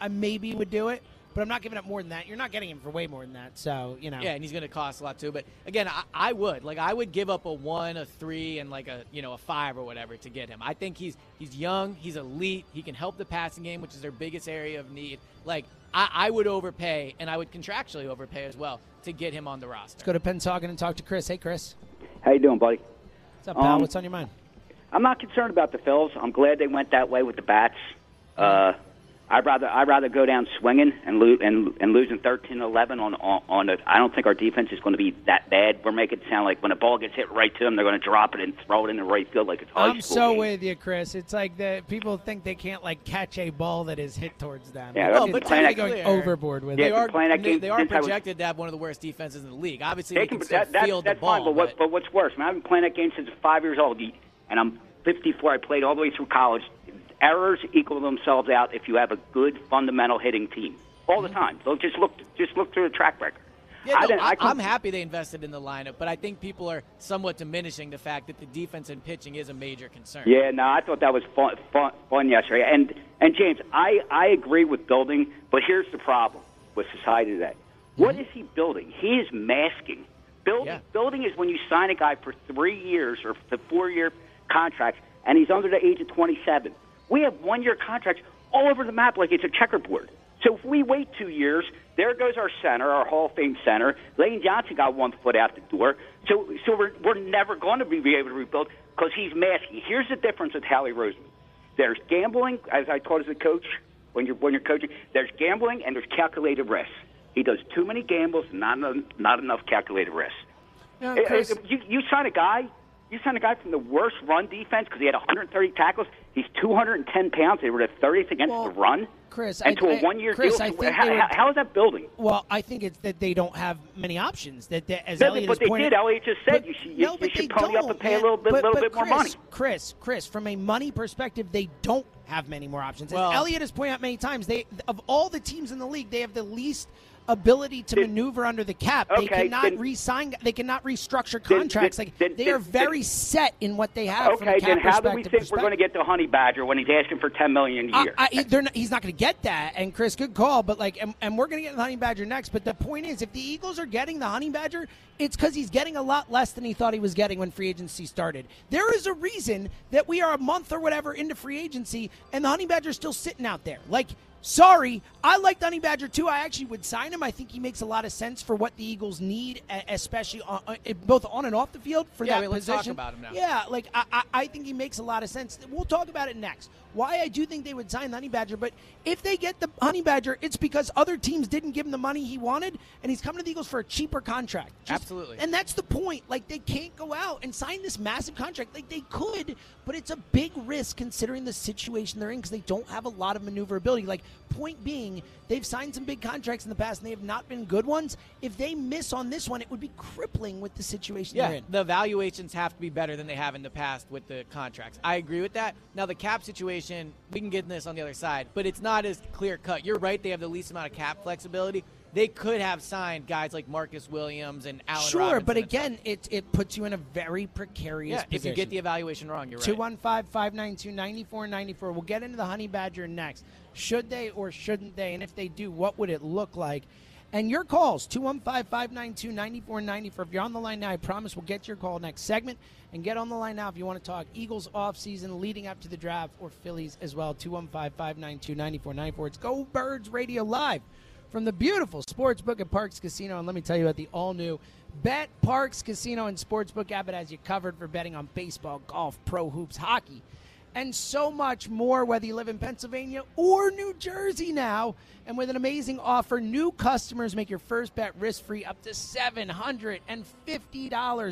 I maybe would do it, but I'm not giving up more than that. You're not getting him for way more than that. So, you know. Yeah, and he's going to cost a lot too. But again, I, I would like I would give up a one, a three, and like a you know a five or whatever to get him. I think he's he's young, he's elite, he can help the passing game, which is their biggest area of need. Like I, I would overpay, and I would contractually overpay as well to get him on the roster. Let's go to Pensacola and talk to Chris. Hey Chris. How you doing, buddy? What's up, pal? Um, What's on your mind? I'm not concerned about the Phils. I'm glad they went that way with the bats. Uh, I'd rather I'd rather go down swinging and lose and and losing 13-11 on on, on a, I don't think our defense is going to be that bad. We're making it sound like when a ball gets hit right to them, they're going to drop it and throw it in the right field like it's high I'm school. so game. with you, Chris. It's like the people think they can't like catch a ball that is hit towards them. Yeah, It's- well, oh, but playing really that- going clear. overboard with Yeah, it. They are, playing that game they are since I was- projected to have one of the worst defenses in the league. Obviously, They they can, can still that, that, field that's the ball. fine, but, what, but what's worse? Man, I've been playing that game since five years old, and I'm 54. I played all the way through college. Errors equal themselves out if you have a good fundamental hitting team all the mm-hmm. time. So just look, just look through the track record. Yeah, I no, I am happy they invested in the lineup, but I think people are somewhat diminishing the fact that the defense and pitching is a major concern. Yeah, no, I thought that was fun, fun, fun yesterday. And and James, I I agree with building, but here's the problem with society today. Mm-hmm. What is he building? He is masking. Building Yeah. building is when you sign a guy for three years or the four year contracts, and he's under the age of 27. We have one year contracts all over the map like it's a checkerboard. So if we wait two years, there goes our center, our Hall of Fame center. Lane Johnson got one foot out the door. So so we're we're never going to be able to rebuild because he's masking. Here's the difference with Howie Roseman. There's gambling, as I taught as a coach when you're when you're coaching. There's gambling and there's calculated risk. He does too many gambles, not enough, not enough calculated risk. Chris, uh, You, you sign a guy, you sign a guy from the worst run defense because he had 130 tackles. He's 210 pounds. They were the 30th against Well, the run. Chris, and I- to a I- one-year Chris, deal. I think how, they would- how- how is that building? well, I think it's that they don't have many options. That, that as No, Eliot but they pointed, did. Eliot just said but- you should, you, no, you should pony up and pay man. a little bit, But- little but bit more Chris, money. Chris, Chris, from a money perspective, they don't have many more options. As Well- Eliot has pointed out many times, they of all the teams in the league, they have the least ability to maneuver under the cap. they cannot then- re-sign. They cannot restructure contracts. like they are very set in what they have. Okay, cap then how do we think we're going to get the Honey Badger when he's asking for 10 million a year? I, I, they're not, he's not going to get that. And Chris, good call. But like, and, and we're going to get the Honey Badger next. But the point is, if the Eagles are getting the Honey Badger, it's because he's getting a lot less than he thought he was getting when free agency started. There is a reason that we are a month or whatever into free agency, and the Honey Badger's still sitting out there. Like. Sorry, I like Honey Badger too. I actually would sign him. I think he makes a lot of sense for what the Eagles need, especially on, uh, both on and off the field for Yeah, that I mean, position. about him now. Yeah, like I, I, I think he makes a lot of sense. We'll talk about it next. Why I do think they would sign the Honey Badger, but if they get the Honey Badger, it's because other teams didn't give him the money he wanted, and he's coming to the Eagles for a cheaper contract. Just- Absolutely. and that's the point. Like they can't go out and sign this massive contract. Like they could, but it's a big risk considering the situation they're in because they don't have a lot of maneuverability. Like point being, they've signed some big contracts in the past and they have not been good ones. If they miss on this one, it would be crippling with the situation they're Yeah, in. the valuations have to be better than they have in the past with the contracts. I agree with that. Now, the cap situation, we can get in this on the other side, but it's not as clear cut. You're right, they have the least amount of cap flexibility. They could have signed guys like Marcus Williams and Allen Sure, Robinson but again, it it puts you in a very precarious yeah, if you get the evaluation wrong, you're right. 215 592 9494. We'll get into the Honey Badger next. Should they or shouldn't they? And if they do, what would it look like? And your calls, 215 592 9494. If you're on the line now, I promise we'll get your call next segment. And get on the line now if you want to talk Eagles offseason leading up to the draft or Phillies as well. 215 592 9494. It's Go Birds Radio Live from the beautiful Sportsbook at Parx Casino. And let me tell you about the all new Bet Parx Casino and Sportsbook app. It has you covered for betting on baseball, golf, pro hoops, hockey, and so much more, whether you live in Pennsylvania or New Jersey now. And with an amazing offer, new customers make your first bet risk free up to $750.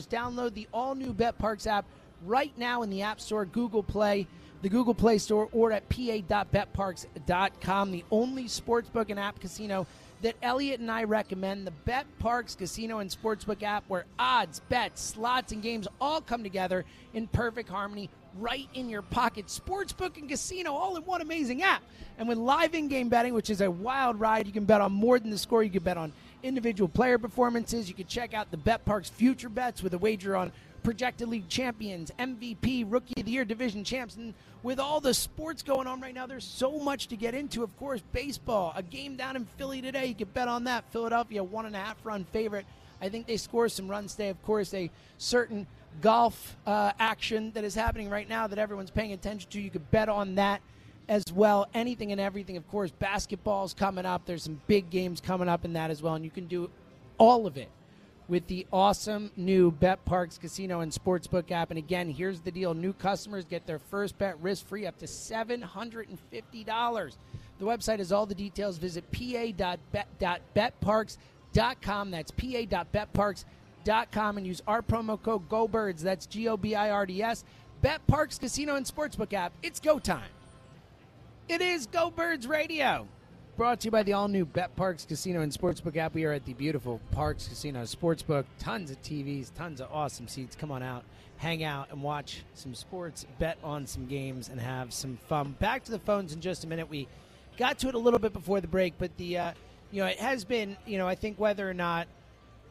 Download the all new Bet Parx app right now in the App Store, Google Play, the Google Play Store, or at pa.betparx.com. The only sportsbook and app casino that Eliot and I recommend, the Bet Parx Casino and Sportsbook app, where odds, bets, slots, and games all come together in perfect harmony right in your pocket. Sportsbook and casino all in one amazing app. And with live in game betting, which is a wild ride, you can bet on more than the score. You can bet on individual player performances. You can check out the Bet Parx future bets with a wager on projected league champions, MVP, rookie of the year, division champs. And with all the sports going on right now, there's so much to get into. Of course, baseball, a game down in Philly today. You can bet on that. Philadelphia, one and a half run favorite. I think they score some runs today. Of course, a certain golf uh, action that is happening right now that everyone's paying attention to. You could bet on that as well. Anything and everything. Of course, basketball's coming up. There's some big games coming up in that as well, and you can do all of it with the awesome new Bet Parx Casino and Sportsbook app. And again, here's the deal new customers get their first bet risk free up to $750. The website has all the details. Visit pa.bet.betparx.com. That's pa.betparx.com and use our promo code GOBIRDS. That's G O B I R D S. Bet Parx Casino and Sportsbook app. It's go time. It is Go Birds Radio. Brought to you by the all new Bet Parx Casino and Sportsbook app. We are at the beautiful Parx Casino Sportsbook. Tons of TVs, tons of awesome seats. Come on out, hang out, and watch some sports, bet on some games, and have some fun. Back to the phones in just a minute. We got to it a little bit before the break, but the uh, you know it has been you know I think whether or not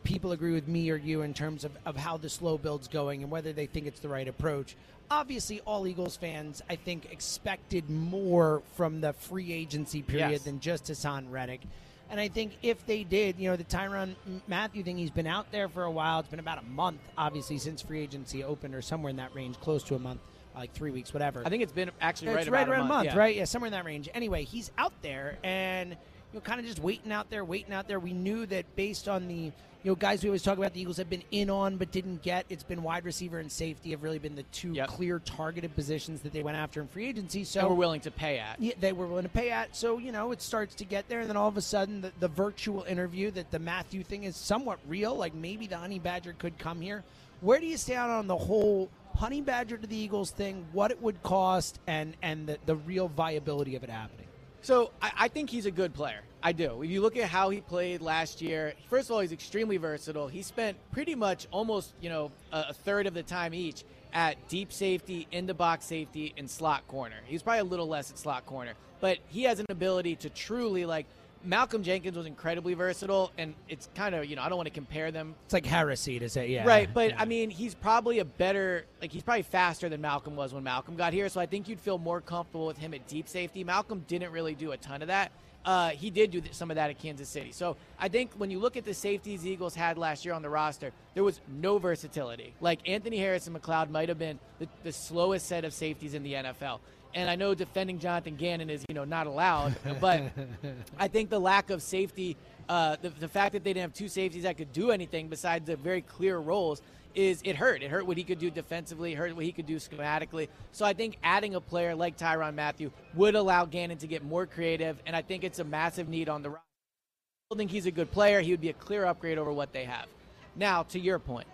people agree with me or you in terms of, of how the slow build's going and whether they think it's the right approach. Obviously, all Eagles fans, I think, expected more from the free agency period Yes. than just Haason Reddick. And I think if they did, you know, the Tyrann Mathieu thing, he's been out there for a while. It's been about a month, obviously, since free agency opened, or somewhere in that range, close to a month, like three weeks, whatever. I think it's been actually right it's right a around month, a month, yeah. right? Yeah, somewhere in that range. Anyway, he's out there and you know, kind of just waiting out there, waiting out there. We knew that based on the you know guys we always talk about, the Eagles have been in on but didn't get. It's been wide receiver and safety have really been the two Yep. clear targeted positions that they went after in free agency. So and we're willing to pay at. yeah, they were willing to pay at. So, you know, it starts to get there. And then all of a sudden, the, the virtual interview that the Mathieu thing is somewhat real. Like maybe the Honey Badger could come here. Where do you stand on the whole Honey Badger to the Eagles thing, what it would cost, and, and the, the real viability of it happening? So I, I think he's a good player. I do. If you look at how he played last year, first of all, he's extremely versatile. He spent pretty much almost you know a, a third of the time each at deep safety, in the box safety, and slot corner. He's probably a little less at slot corner, but he has an ability to truly like. Malcolm Jenkins was incredibly versatile, and it's kind of you know I don't want to compare them It's like heresy to say, yeah. Right, but yeah. I mean, he's probably a better, like, he's probably faster than Malcolm was when Malcolm got here. So I think you'd feel more comfortable with him at deep safety. Malcolm didn't really do a ton of that. Uh, he did do some of that at Kansas City. So I think when you look at the safeties Eagles had last year on the roster, there was no versatility. Like Anthony Harris and McLeod might have been the, the slowest set of safeties in the NFL. And I know defending Jonathan Gannon is, you know, not allowed, but I think the lack of safety, uh, the, the fact that they didn't have two safeties that could do anything besides the very clear roles, is it hurt. It hurt what he could do defensively, it hurt what he could do schematically. So I think adding a player like Tyrann Mathieu would allow Gannon to get more creative, and I think it's a massive need on the roster. I still think he's a good player. He would be a clear upgrade over what they have. Now, to your point,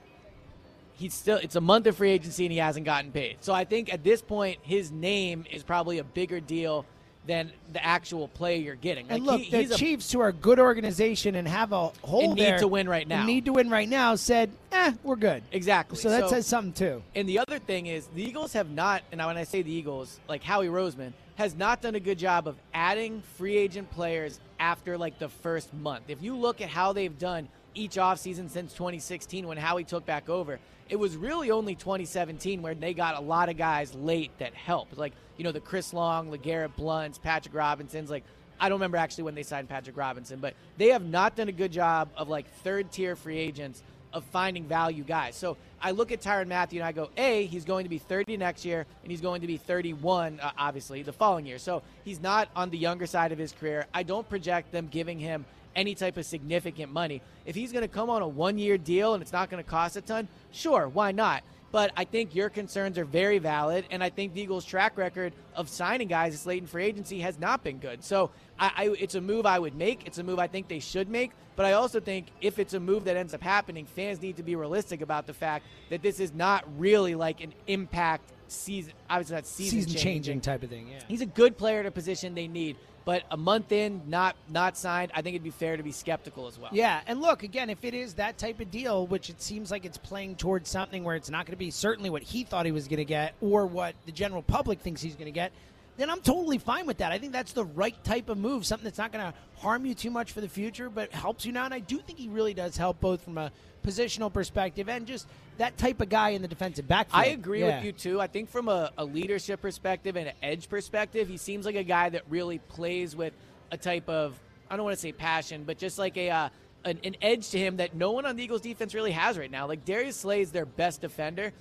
he's still it's a month of free agency and he hasn't gotten paid. So I think at this point his name is probably a bigger deal than the actual player you're getting. And look, he- the he's a- Chiefs, who are a good organization and have a whole need to win right now. need to win right now, said, "Eh, we're good." exactly. So that says something too. And the other thing is, the Eagles have not, and when I say the Eagles, like Howie Roseman, has not done a good job of adding free agent players after like the first month. If you look at how they've done each offseason since 2016 when Howie took back over, it was really only 2017 where they got a lot of guys late that helped. Like, you know, the Chris Long, LeGarrette Blunts, Patrick Robinson's, like, I don't remember actually when they signed Patrick Robinson, but they have not done a good job of like third tier free agents of finding value guys. So I look at Tyrann Mathieu and I go, A, he's going to be 30 next year, and he's going to be 31, uh, obviously, the following year. So he's not on the younger side of his career. I don't project them giving him any type of significant money. If he's going to come on a one year deal and it's not going to cost a ton, sure, why not? But I think your concerns are very valid, and I think the Eagles' track record of signing guys this late in free agency has not been good. So I, I, it's a move I would make. It's a move I think they should make. But I also think if it's a move that ends up happening, fans need to be realistic about the fact that this is not really like an impact season. Obviously, not season, Season changing type of thing. Yeah. He's a good player at a position they need, but a month in, not not signed. I think it'd be fair to be skeptical as well. Yeah, and look again, if it is that type of deal, which it seems like it's playing towards something where it's not going to be certainly what he thought he was going to get or what the general public thinks he's going to get, then I'm totally fine with that. I think that's the right type of move, something that's not going to harm you too much for the future, but helps you now. And I do think he really does help both from a positional perspective and just that type of guy in the defensive backfield. I agree Yeah. with you too. I think from a, a leadership perspective and an edge perspective, he seems like a guy that really plays with a type of I don't want to say passion, but just like a uh, an, an edge to him that no one on the Eagles defense really has right now. Like Darius Slay is their best defender.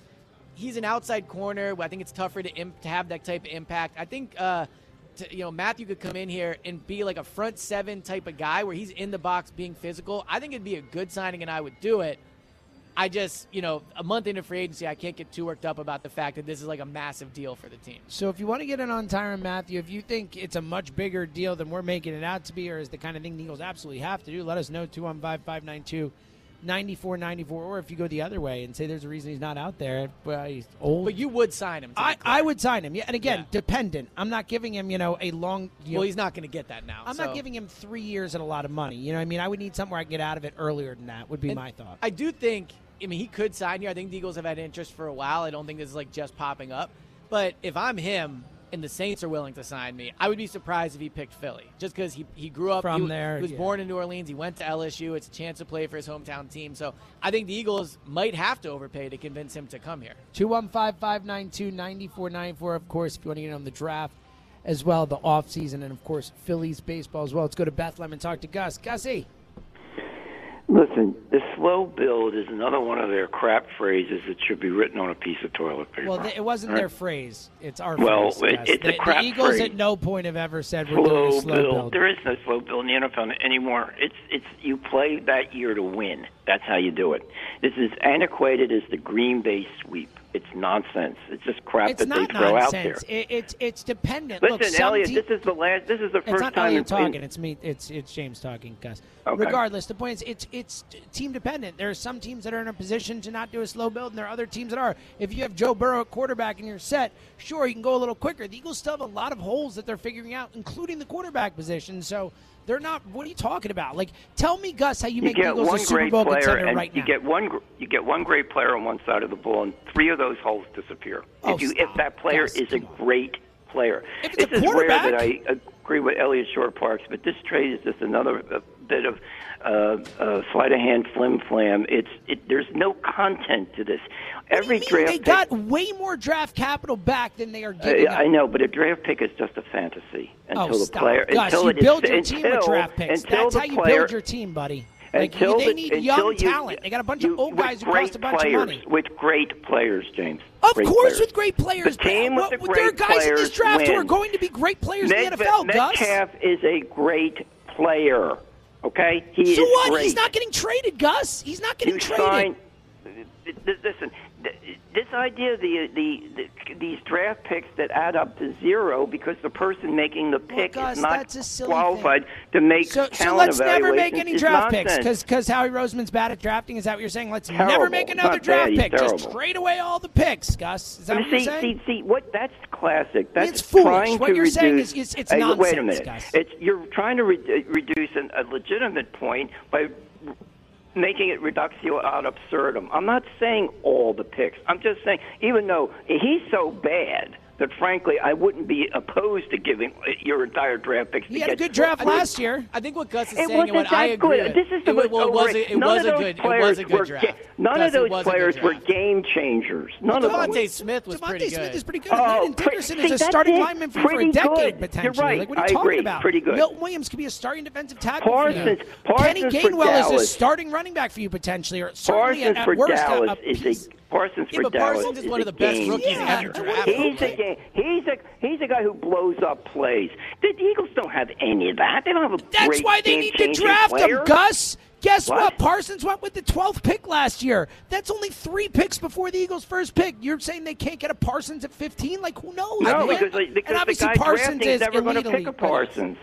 He's an outside corner. I think it's tougher to imp- to have that type of impact. I think. Uh, to, you know, Mathieu could come in here and be like a front seven type of guy where he's in the box being physical. I think it'd be a good signing and I would do it. I just, you know, a month into free agency, I can't get too worked up about the fact that this is like a massive deal for the team. So if you want to get in on Tyrann Mathieu, if you think it's a much bigger deal than we're making it out to be, or is the kind of thing the Eagles absolutely have to do, let us know 215 592 9494. Or if you go the other way and say there's a reason he's not out there, well, he's old. But you would sign him. I. I would sign him. Yeah, and again, Yeah. dependent. I'm not giving him, you know, a long. Well, know, he's not going to get that now. I'm so. not giving him three years and a lot of money. You know, I mean, I would need something where I can get out of it earlier than that. Would be And my thought. I do think. I mean, he could sign here. I think the Eagles have had interest for a while. I don't think this is like just popping up. But if I'm him and the Saints are willing to sign me, I would be surprised if he picked Philly, just because he he grew up From he, there, He was yeah. born in New Orleans. He went to LSU. It's a chance to play for his hometown team. So I think the Eagles might have to overpay to convince him to come here. 215 592 9494. Of course, if you want to get on the draft as well, the offseason, and of course, Phillies baseball as well. Let's go to Bethlehem and talk to Gus. Gussie. Listen, the slow build is another one of their crap phrases that should be written on a piece of toilet paper. Well, it wasn't All their phrase. It's our Well, phrase. it- it's a the, crap the Eagles phrase. at no point have ever said we're doing a slow slow build. build. There is no slow build in the NFL anymore. It's it's you play that year to win. That's how you do it. This is antiquated as the Green Bay sweep. It's nonsense. It's just crap It's that they throw out there. nonsense. It, it's it's dependent. Listen, Look, Eliot, te- this is the last. This is the It's first not time. Eliot in- talking. It's me. It's it's James talking, Gus. Okay. Regardless, the point is, it's it's team dependent. There are some teams that are in a position to not do a slow build, and there are other teams that are. If you have Joe Burrow at quarterback and you're set, sure you can go a little quicker. The Eagles still have a lot of holes that they're figuring out, including the quarterback position. So they're not. What are you talking about? Like, tell me, Gus, how you, you make get Eagles a Super Bowl contender right you now. get one. You get one great player on one side of the ball, and three of those holes disappear. Oh, if you, if that player Gus, is a great player, If it's a this is rare that I agree with Eliot Shorr-Parks, but this trade is just another uh, bit of uh, uh, sleight of hand flim flam. It's it, there's no content to this. Every do you mean? draft they pick, got way more draft capital back than they are uh, giving. I, up. I know, but a draft pick is just a fantasy oh, until oh, the stop. player Gus, until you it is build your until, team with draft picks. Until That's how you player, build your team, buddy. Like until they need until young you- talent. They got a bunch you- of old guys who great cost a bunch players, of money. With great players, James. Of Great course, players. with great players. The team with the what- there are guys in this draft who are going to be great players in Met- the NFL, Gus. Metcalf is a great player. Okay, he So is what? great. He's not getting traded, Gus. He's not getting you traded. sign. Listen, this idea of the, the, the these draft picks that add up to zero because the person making the pick Gus, is not that's a silly qualified to make So, so let's never make any draft picks nonsense. because Howie Roseman's bad at drafting. Is that what you're saying? Let's Terrible. never make another Not draft bad, pick. Just trade away all the picks, Gus. Is that But what you're saying? see, see, what? That's classic. That's It's foolish. What you're reduce, saying is- is- it's Hey, Wait a minute. Gus. It's you're trying to re- reduce an, a legitimate point by making it reductio ad absurdum. I'm not saying all the picks. I'm just saying, even though he's so bad that frankly I wouldn't be opposed to giving your entire draft picks. He to had a good draft I mean, last year. I think what Gus is It saying and wasn't what I agree good. with. This is the it, well, was overrated- a, it none was of a those good it players was a good were draft. ga- None Gus, of those it was a good players were game changers. None of them. DeVonta Smith was DeVonta pretty Smith good. is pretty good. Oh, Landon pre- Dickerson see, is a starting it. lineman for, for a decade good. potentially. You're right. Like what are you I talking agree. about? Pretty good. Milton Williams could be a starting defensive tackle. for you. Parsons- Parsons Kenny Gainwell is a starting running back for you potentially, or certainly Parsons at, for at worst Dallas a, a is piece. a Parsons Yeah, for Dallas Parsons is is one of the best rookies Yeah, ever drafted. He's a game. He's a he's a guy who blows up plays. The Eagles don't have any of that. They don't have a That's why they need to draft player. him, Gus. Guess what? What? Parsons went with the 12th pick last year. That's only three picks before the Eagles' first pick. You're saying they can't get a Parsons at 15? Like, who knows? No, man? because because and the obviously guy Parsons is never going to pick a but Parsons.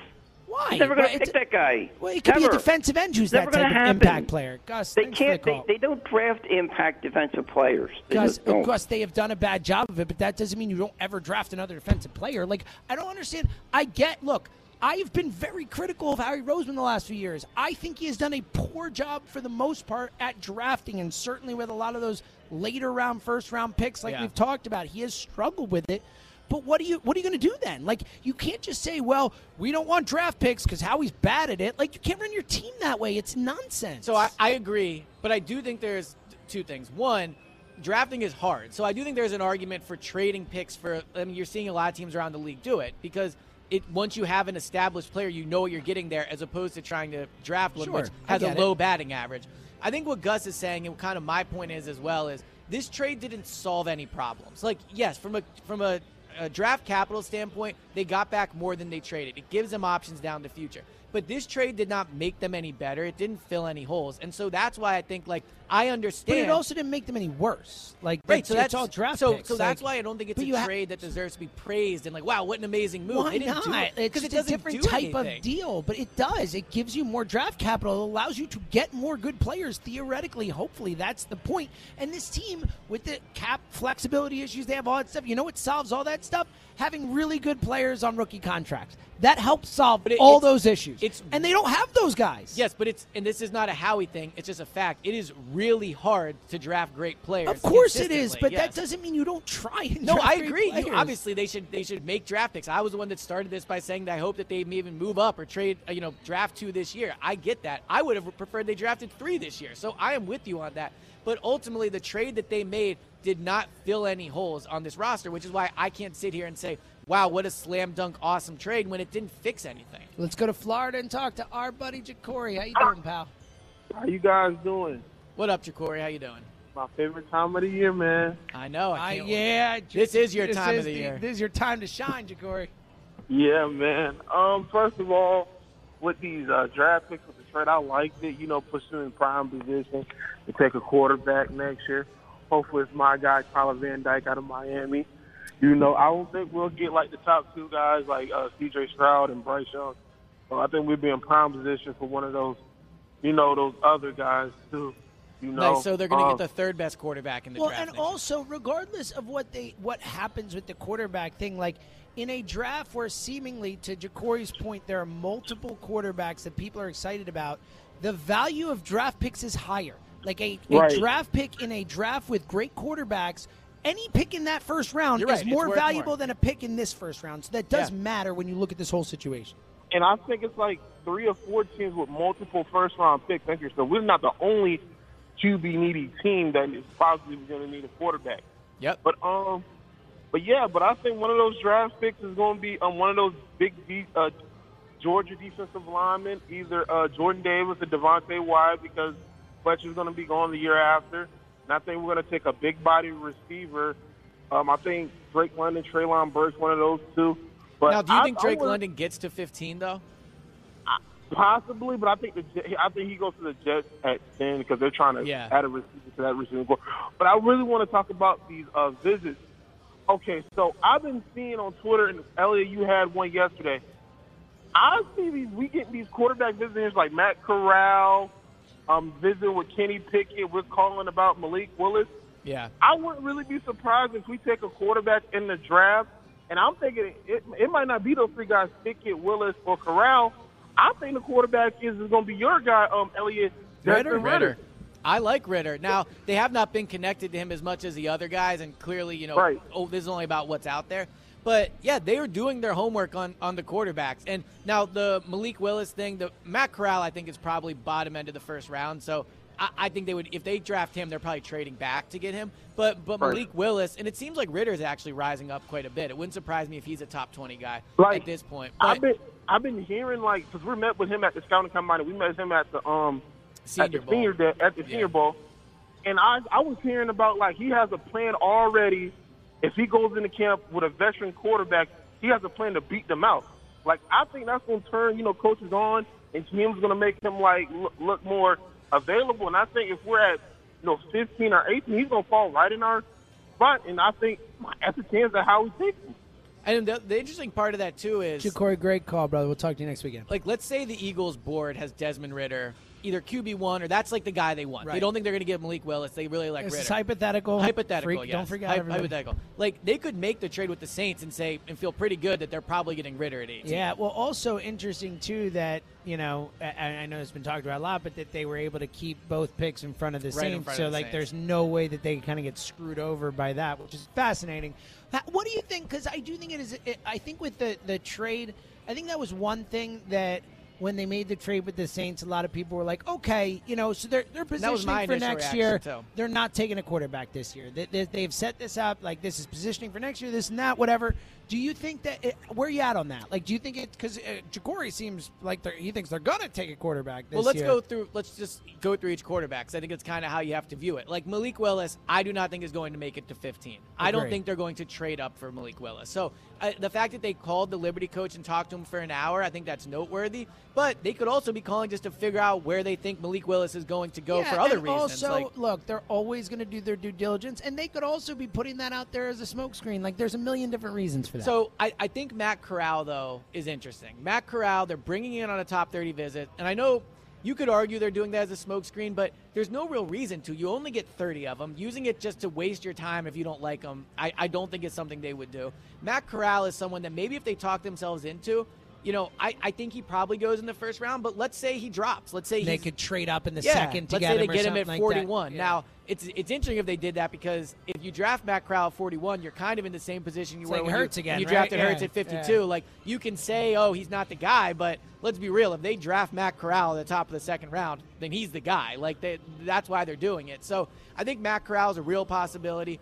Why? Never going to pick that guy. Well, he could be a defensive end who's Never that type of impact player. Gus, They can't. the They, they don't draft impact defensive players. They Gus. Gus, they have done a bad job of it, but that doesn't mean you don't ever draft another defensive player. Like, I don't understand. I get, look, I've been very critical of Harry Roseman the last few years. I think he has done a poor job for the most part at drafting, and certainly with a lot of those later round, first round picks, like Yeah. we've talked about, he has struggled with it. But what are you what are you going to do then? Like you can't just say, "Well, we don't want draft picks because Howie's bad at it." Like you can't run your team that way. It's nonsense. So I, I agree, but I do think there's two things. One, drafting is hard. So I do think there's an argument for trading picks for. I mean, you're seeing a lot of teams around the league do it because it once you have an established player, you know what you're getting there, as opposed to trying to draft one Sure, which has a get it. low batting average. I think what Gus is saying, and kind of my point is as well, is this trade didn't solve any problems. Like, yes, from a from a a draft capital standpoint, they got back more than they traded. It gives them options down the future. But this trade did not make them any better. It didn't fill any holes, and so that's why I think like I understand. But it also didn't make them any worse. Like Right, so that's all draft So, picks. so that's Like, why I don't think it's a you ha- trade that deserves to be praised and like, wow, what an amazing move. Why not? do it It's it a different type anything. of deal, but it does. It gives you more draft capital. It allows you to get more good players. Theoretically, hopefully, that's the point. And this team, with the cap flexibility issues, they have all that stuff. You know what solves all that stuff? Having really good players on rookie contracts. That helps solve it- all those issues. it's- and they don't have those guys. Yes, but it's and this is not a Howie thing. It's just a fact. It is really hard to draft great players. Of course it is, but yes. that doesn't mean you don't try. And No, I agree. You, obviously, they should they should make draft picks. I was the one that started this by saying that I hope that they may even move up or trade, uh, you know, draft two this year. I get that. I would have preferred they drafted three this year. So I am with you on that. But ultimately, the trade that they made did not fill any holes on this roster, which is why I can't sit here and say, "Wow, what a slam dunk awesome trade" when it didn't fix anything. Let's go to Florida and talk to our buddy Jacory. How you doing, pal? How you guys doing? What up, Jacory? How you doing? My favorite time of the year, man. I know. I I, can't yeah, This is your this time is of the year. This is your time to shine, Jacory. Yeah, man. Um, first of all, with these uh, draft picks with the trade, I liked it. You know, push them in prime position to take a quarterback next year. Hopefully, it's my guy Tyler Van Dyke out of Miami. You know, I don't think we'll get like the top two guys like uh, C.J. Stroud and Bryce Young. So I think we'd be in prime position for one of those, you know, those other guys too. You know, Nice. So they're going to Um, get the third best quarterback in the well, draft. Well, and next year. also, regardless of what they what happens with the quarterback thing, like in a draft where seemingly, to Jacory's point, there are multiple quarterbacks that people are excited about, the value of draft picks is higher. Like a, a Right. draft pick in a draft with great quarterbacks. Any pick in that first round You're is right. More valuable more. than a pick in this first round. So that does Yeah. matter when you look at this whole situation. and I think it's like three or four teams with multiple first round picks. So we're not the only QB needy team that is possibly going to need a quarterback. Yep. But um, but yeah, but I think one of those draft picks is going to be um one of those big de- uh, Georgia defensive linemen, either uh, Jordan Davis or Devonte Wyatt, because Fletcher's going to be gone the year after. And I think we're going to take a big body receiver. Um, I think Drake London, Treylon Burks, one of those two. But now, do you I- think Drake would- London gets to 15 though? Possibly, but I think the I think he goes to the Jets at ten because they're trying to Yeah. add a receiver to that receiving core. But I really want to talk about these uh, visits. Okay, so I've been seeing on Twitter, and Eliot, you had one yesterday. I see these we get these quarterback visitors like Matt Corral, um, visiting with Kenny Pickett. We're calling about Malik Willis. Yeah. I wouldn't really be surprised if we take a quarterback in the draft. And I'm thinking it, it might not be those three guys, Pickett, Willis, or Corral. I think the quarterback is, is going to be your guy, um, Eliot Desmond Ridder. I like Ridder. Now they have not been connected to him as much as the other guys, and clearly, you know, Right. oh, this is only about what's out there. But yeah, they are doing their homework on on the quarterbacks. And now the Malik Willis thing, the Matt Corral, I think is probably bottom end of the first round. So I, I think they would, if they draft him, they're probably trading back to get him. But but. Malik Willis, and it seems like Ridder's actually rising up quite a bit. It wouldn't surprise me if he's a top twenty guy Like, at this point. I've been I've been hearing like because we met with him at the scouting combine. We met him at the um at Senior the Bowl. senior at the Yeah. senior bowl, and I I was hearing about like he has a plan already. If he goes into camp with a veteran quarterback, he has a plan to beat them out. Like I think that's going to turn you know coaches on, and teams going to make him like look, look more available. And I think if we're at you know 15 or 18, he's going to fall right in our spot. And I think that's a chance at how we takes him. and the, the interesting part of that too is Jacory, great call, brother. We'll talk to you next weekend. like let's say the Eagles board has Desmond Ridder either QB one or that's like the guy they want. They don't think they're going to give Malik Willis. They really like This Ridder. is hypothetical. hypothetical. Freak, yes. Don't forget Hy- hypothetical. Like they could make the trade with the Saints and say and feel pretty good that they're probably getting Ridder at eight. Yeah, well, also interesting too that you know I, I know it's been talked about a lot, but that they were able to keep both picks in front of the Right in Saints. so the like, Saints. there's no way that they kind of get screwed over by that, which is fascinating. What do you think? Because I do think it is. It, I think with the the trade, I think that was one thing that when they made the trade with the Saints, a lot of people were like, "Okay, you know, so they're they're positioning for next year. too. They're not taking a quarterback this year. They, they, they've set this up like this is positioning for next year. This and that, whatever. Do you think that it, where are you at on that? Like, do you think it because uh, Jacory seems like they're, he thinks they're gonna take a quarterback this well, let's year? go through. Let's just go through each quarterback. 'cause I think it's kind of how you have to view it. Like Malik Willis, I do not think is going to make it to 15. I don't think they're going to trade up for Malik Willis. So uh, the fact that they called the Liberty coach and talked to him for an hour, I think that's noteworthy. But they could also be calling just to figure out where they think Malik Willis is going to go Yeah, for other reasons. Also, like, look, they're always going to do their due diligence, and they could also be putting that out there as a smokescreen. Like, there's a million different reasons for that. So I, I think Matt Corral though is interesting. Matt Corral, they're bringing in on a top 30 visit, and I know you could argue they're doing that as a smokescreen, but there's no real reason to. You only get 30 of them. Using it just to waste your time if you don't like them, I, I don't think it's something they would do. Matt Corral is someone that maybe if they talk themselves into, you know, I, I think he probably goes in the first round, but let's say he drops. Let's say they could trade up in the yeah, second to let's get say they him or get him at like 41. Yeah. Now, it's it's interesting if they did that because if you draft Matt Corral at 41, you're kind of in the same position you It's were like when Hurts you, again, when you right? drafted Yeah, Hurts at 52. yeah. Like you can say, oh, he's not the guy, but let's be real. If they draft Matt Corral at the top of the second round, then he's the guy. Like they, that's why they're doing it. So I think Matt Corral is a real possibility.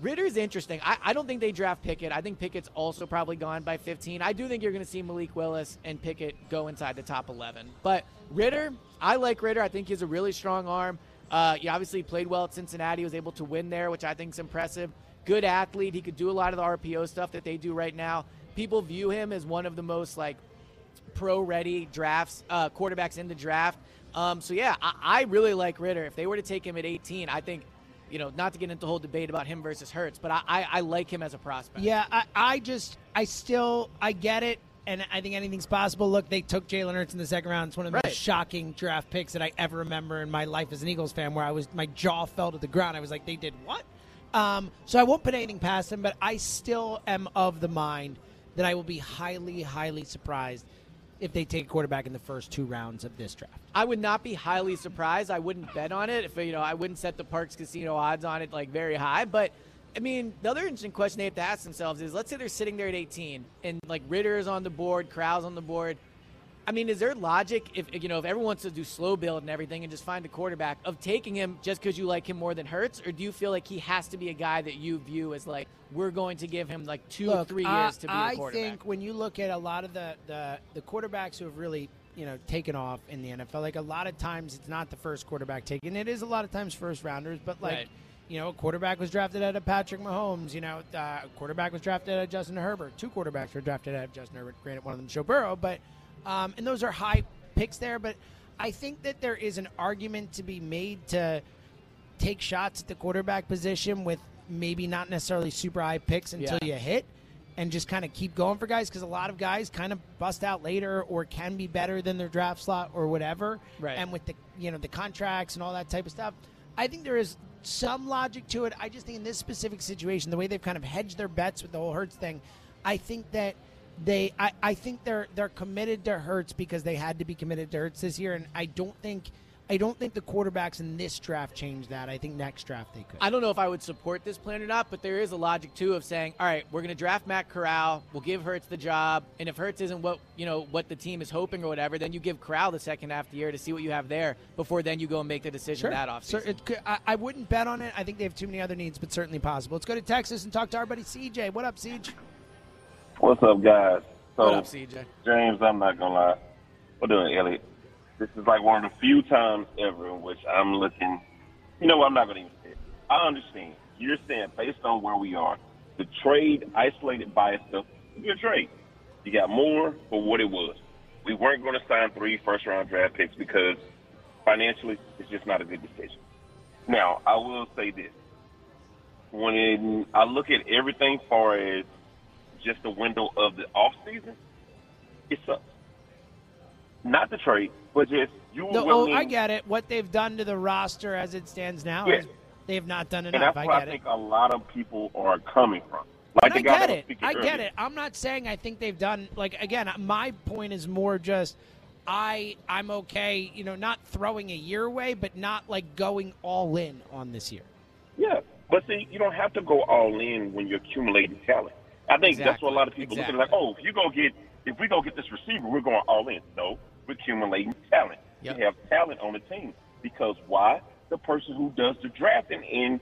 Ridder's interesting. I, I don't think they draft Pickett. I think Pickett's also probably gone by 15. I do think you're going to see Malik Willis and Pickett go inside the top 11. But Ridder, I like Ridder. I think he has a really strong arm. Uh, he obviously played well at Cincinnati. Was able to win there, which I think is impressive. Good athlete. He could do a lot of the RPO stuff that they do right now. People view him as one of the most like pro-ready drafts uh, quarterbacks in the draft. Um, so yeah, I, I really like Ridder. If they were to take him at 18, I think, you know, not to get into the whole debate about him versus Hurts, but I, I, I like him as a prospect. Yeah, I, I just, I still, I get it, and I think anything's possible. Look, they took Jalen Hurts in the second round. It's one of the Right. most shocking draft picks that I ever remember in my life as an Eagles fan, where I was, my jaw fell to the ground. I was like, they did what? Um, so I won't put anything past him, but I still am of the mind that I will be highly, highly surprised if they take a quarterback in the first two rounds of this draft. I would not be highly surprised. I wouldn't bet on it if you know I wouldn't set the Parx Casino odds on it like very high. But I mean, the other interesting question they have to ask themselves is: Let's say they're sitting there at 18 and like Ridder is on the board, Corral's on the board. I mean, is there logic if you know if everyone wants to do slow build and everything and just find a quarterback of taking him just because you like him more than Hurts, or do you feel like he has to be a guy that you view as like we're going to give him like two, Look, three years to be I a quarterback? I think when you look at a lot of the, the the quarterbacks who have really you know taken off in the NFL, like a lot of times it's not the first quarterback taken. It is a lot of times first rounders, but like. Right. You know, a quarterback was drafted out of Patrick Mahomes. You know, uh, a quarterback was drafted out of Justin Herbert. Two quarterbacks were drafted out of Justin Herbert. Granted, one of them Joe Burrow, but um, and those are high picks there. But I think that there is an argument to be made to take shots at the quarterback position with maybe not necessarily super high picks until Yeah. you hit and just kind of keep going for guys because a lot of guys kind of bust out later or can be better than their draft slot or whatever. Right. And with the you know the contracts and all that type of stuff, I think there is some logic to it. I just think in this specific situation, the way they've kind of hedged their bets with the whole Hurts thing, I think that they I, I think they're they're committed to Hurts because they had to be committed to Hurts this year, and I don't think I don't think the quarterbacks in this draft change that. I think next draft they could. I don't know if I would support this plan or not, but there is a logic too of saying, all right, we're going to draft Matt Corral, we'll give Hurts the job, and if Hurts isn't what you know what the team is hoping or whatever, then you give Corral the second half of the year to see what you have there before then you go and make the decision that offseason. So could, I, I wouldn't bet on it. I think they have too many other needs, but certainly possible. Let's go to Texas and talk to our buddy CJ. What up, CJ? What's up, guys? So, What up, CJ? James, I'm not gonna lie. What doing, Eliot? This is like one of the few times ever in which I'm looking. You know what? I'm not gonna even say it. I understand. You're saying based on where we are, the trade isolated by itself is a good trade. You got more for what it was. We weren't going to sign three first round draft picks because financially it's just not a good decision. Now, I will say this. When I look at everything far as just the window of the off season, it sucks. Not the trade, but just you were The, oh. I get it. What they've done to the roster as it stands now, Yeah. is they have not done and enough. that's I where I, get it. think a lot of people are coming from. Like I get it. I get it. I'm not saying I think they've done like again. My point is more just I I'm okay. You know, not throwing a year away, but not like going all in on this year. Yeah, but see, you don't have to go all in when you're accumulating talent. I think that's what a lot of people look at. Like, oh, if you go get, if we go get this receiver, we're going all in. No, we're accumulating talent. Yep. You have talent on the team because why? The person who does the drafting in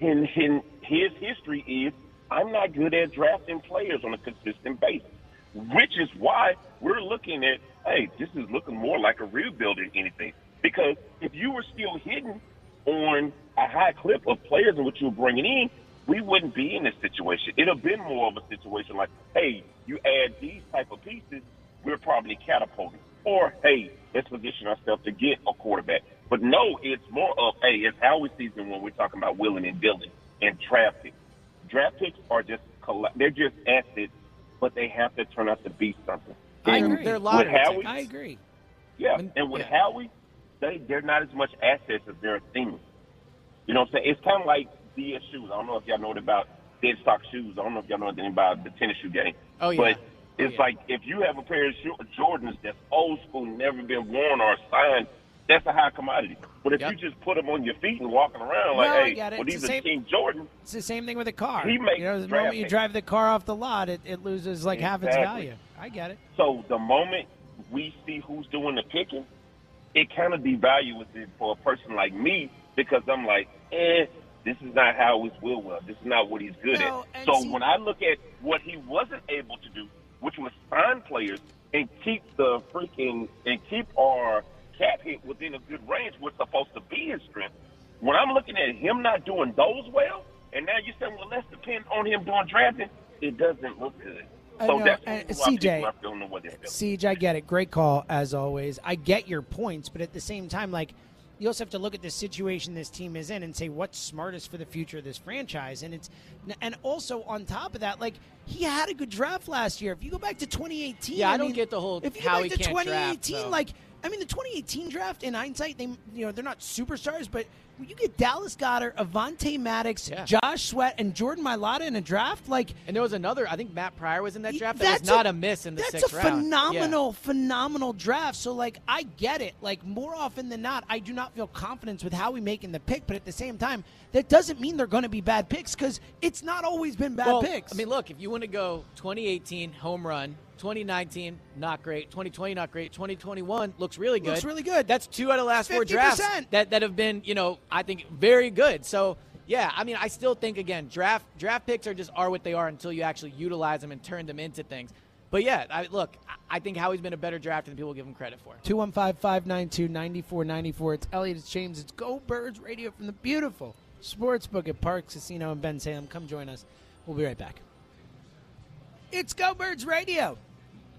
in, in his history is I'm not good at drafting players on a consistent basis, which is why we're looking at hey, this is looking more like a rebuild than anything. Because if you were still hitting on a high clip of players and what you were bringing in, we wouldn't be in this situation. It'd have been more of a situation like, hey, you add these type of pieces, we're probably catapulting. Or, hey, let's position ourselves to get a quarterback. But no, it's more of, hey, it's Howie season when we're talking about willing and dealing and draft picks. Draft picks are just, they're just assets, but they have to turn out to be something. I And agree. They're with lottery Howie. I agree. yeah, When- and with yeah. Howie, they they're not as much assets as they're a team. You know what I'm saying? It's kind of like Shoes. I don't know if y'all know about dead stock shoes. I don't know if y'all know anything about the tennis shoe game. Oh, yeah. But it's Oh, yeah. like if you have a pair of shoe, Jordans that's old school, never been worn or signed, that's a high commodity. But if Yep. you just put them on your feet and walking around like, I hey, well, It's these the are King Jordan. It's the same thing with a car. He makes you know, the moment you drive the car off the lot, it, it loses like half its value. I get it. So the moment we see who's doing the picking, it kind of devalues it for a person like me because I'm like, eh, this is not how he's will well. This is not what he's good No, at. So when I look at what he wasn't able to do, which was sign players and keep the freaking and keep our cap hit within a good range, what's supposed to be his strength. When I'm looking at him not doing those well, and now you're saying, well, let's depend on him doing drafting, it doesn't look good. I So know, that's and CJ, people are feeling the way they're. Siege, I get it. Great call as always. I get your points, but at the same time, like you also have to look at the situation this team is in and say what's smartest for the future of this franchise. And it's and also on top of that, like he had a good draft last year. If you go back to 2018, Yeah, I don't mean, get the whole If you how go back to can't draft, 2018, like I mean, the 2018 draft in hindsight, they you know they're not superstars, but when you get Dallas Goedert, Avonte Maddox, Yeah. Josh Sweat, and Jordan Mailata in a draft, like And there was another. I think Matt Pryor was in that draft. That was not a- a, miss in the that's sixth a round. phenomenal, phenomenal draft. So, like, I get it. Like, more often than not, I do not feel confidence with how we making the pick. But at the same time, that doesn't mean they're going to be bad picks because it's not always been bad well, picks. I mean, look, if you want to go 2018 home run, 2019 not great, 2020 not great, 2021 looks really good. Looks really good. That's two out of the last four 50%. drafts that that have been, you know, I think very good. So. Yeah, I mean, I still think again, draft draft picks are just are what they are until you actually utilize them and turn them into things. But yeah, I, look, I- I think Howie's been a better drafter than people give him credit for. 215 592 9494. It's Eliot, it's James, it's Go Birds Radio from the beautiful Sportsbook at Parx Casino in Bensalem. Come join us. We'll be right back. It's Go Birds Radio,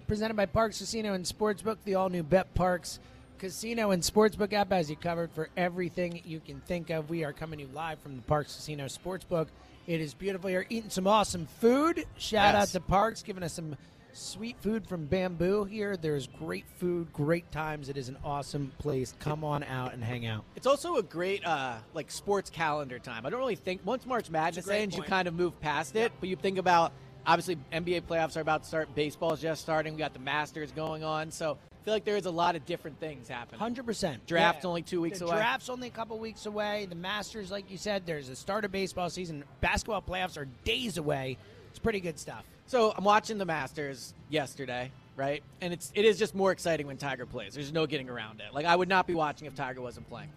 presented by Parx Casino and Sportsbook, the all new Bet Parx Casino and Sportsbook app as you covered for everything you can think of. We are coming to you live from the Parx Casino Sportsbook. It is beautiful. You're eating some awesome food. Shout Yes. out to Parx, giving us some sweet food from Bamboo here. There's great food, great times. It is an awesome place. Come on out and hang out. It's also a great uh, like sports calendar time. I don't really think once March Madness great ends, you kind of move past it. But you think about obviously NBA playoffs are about to start. Baseball's just starting. We got the Masters going on. So I feel like there is a lot of different things happening. Hundred percent. Draft's only two weeks the away. Draft's only a couple weeks away. The Masters, like you said, there's a start of baseball season. Basketball playoffs are days away. It's pretty good stuff. So I'm watching the Masters yesterday, right? And it's it is just more exciting when Tiger plays. There's no getting around it. Like I would not be watching if Tiger wasn't playing.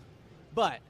But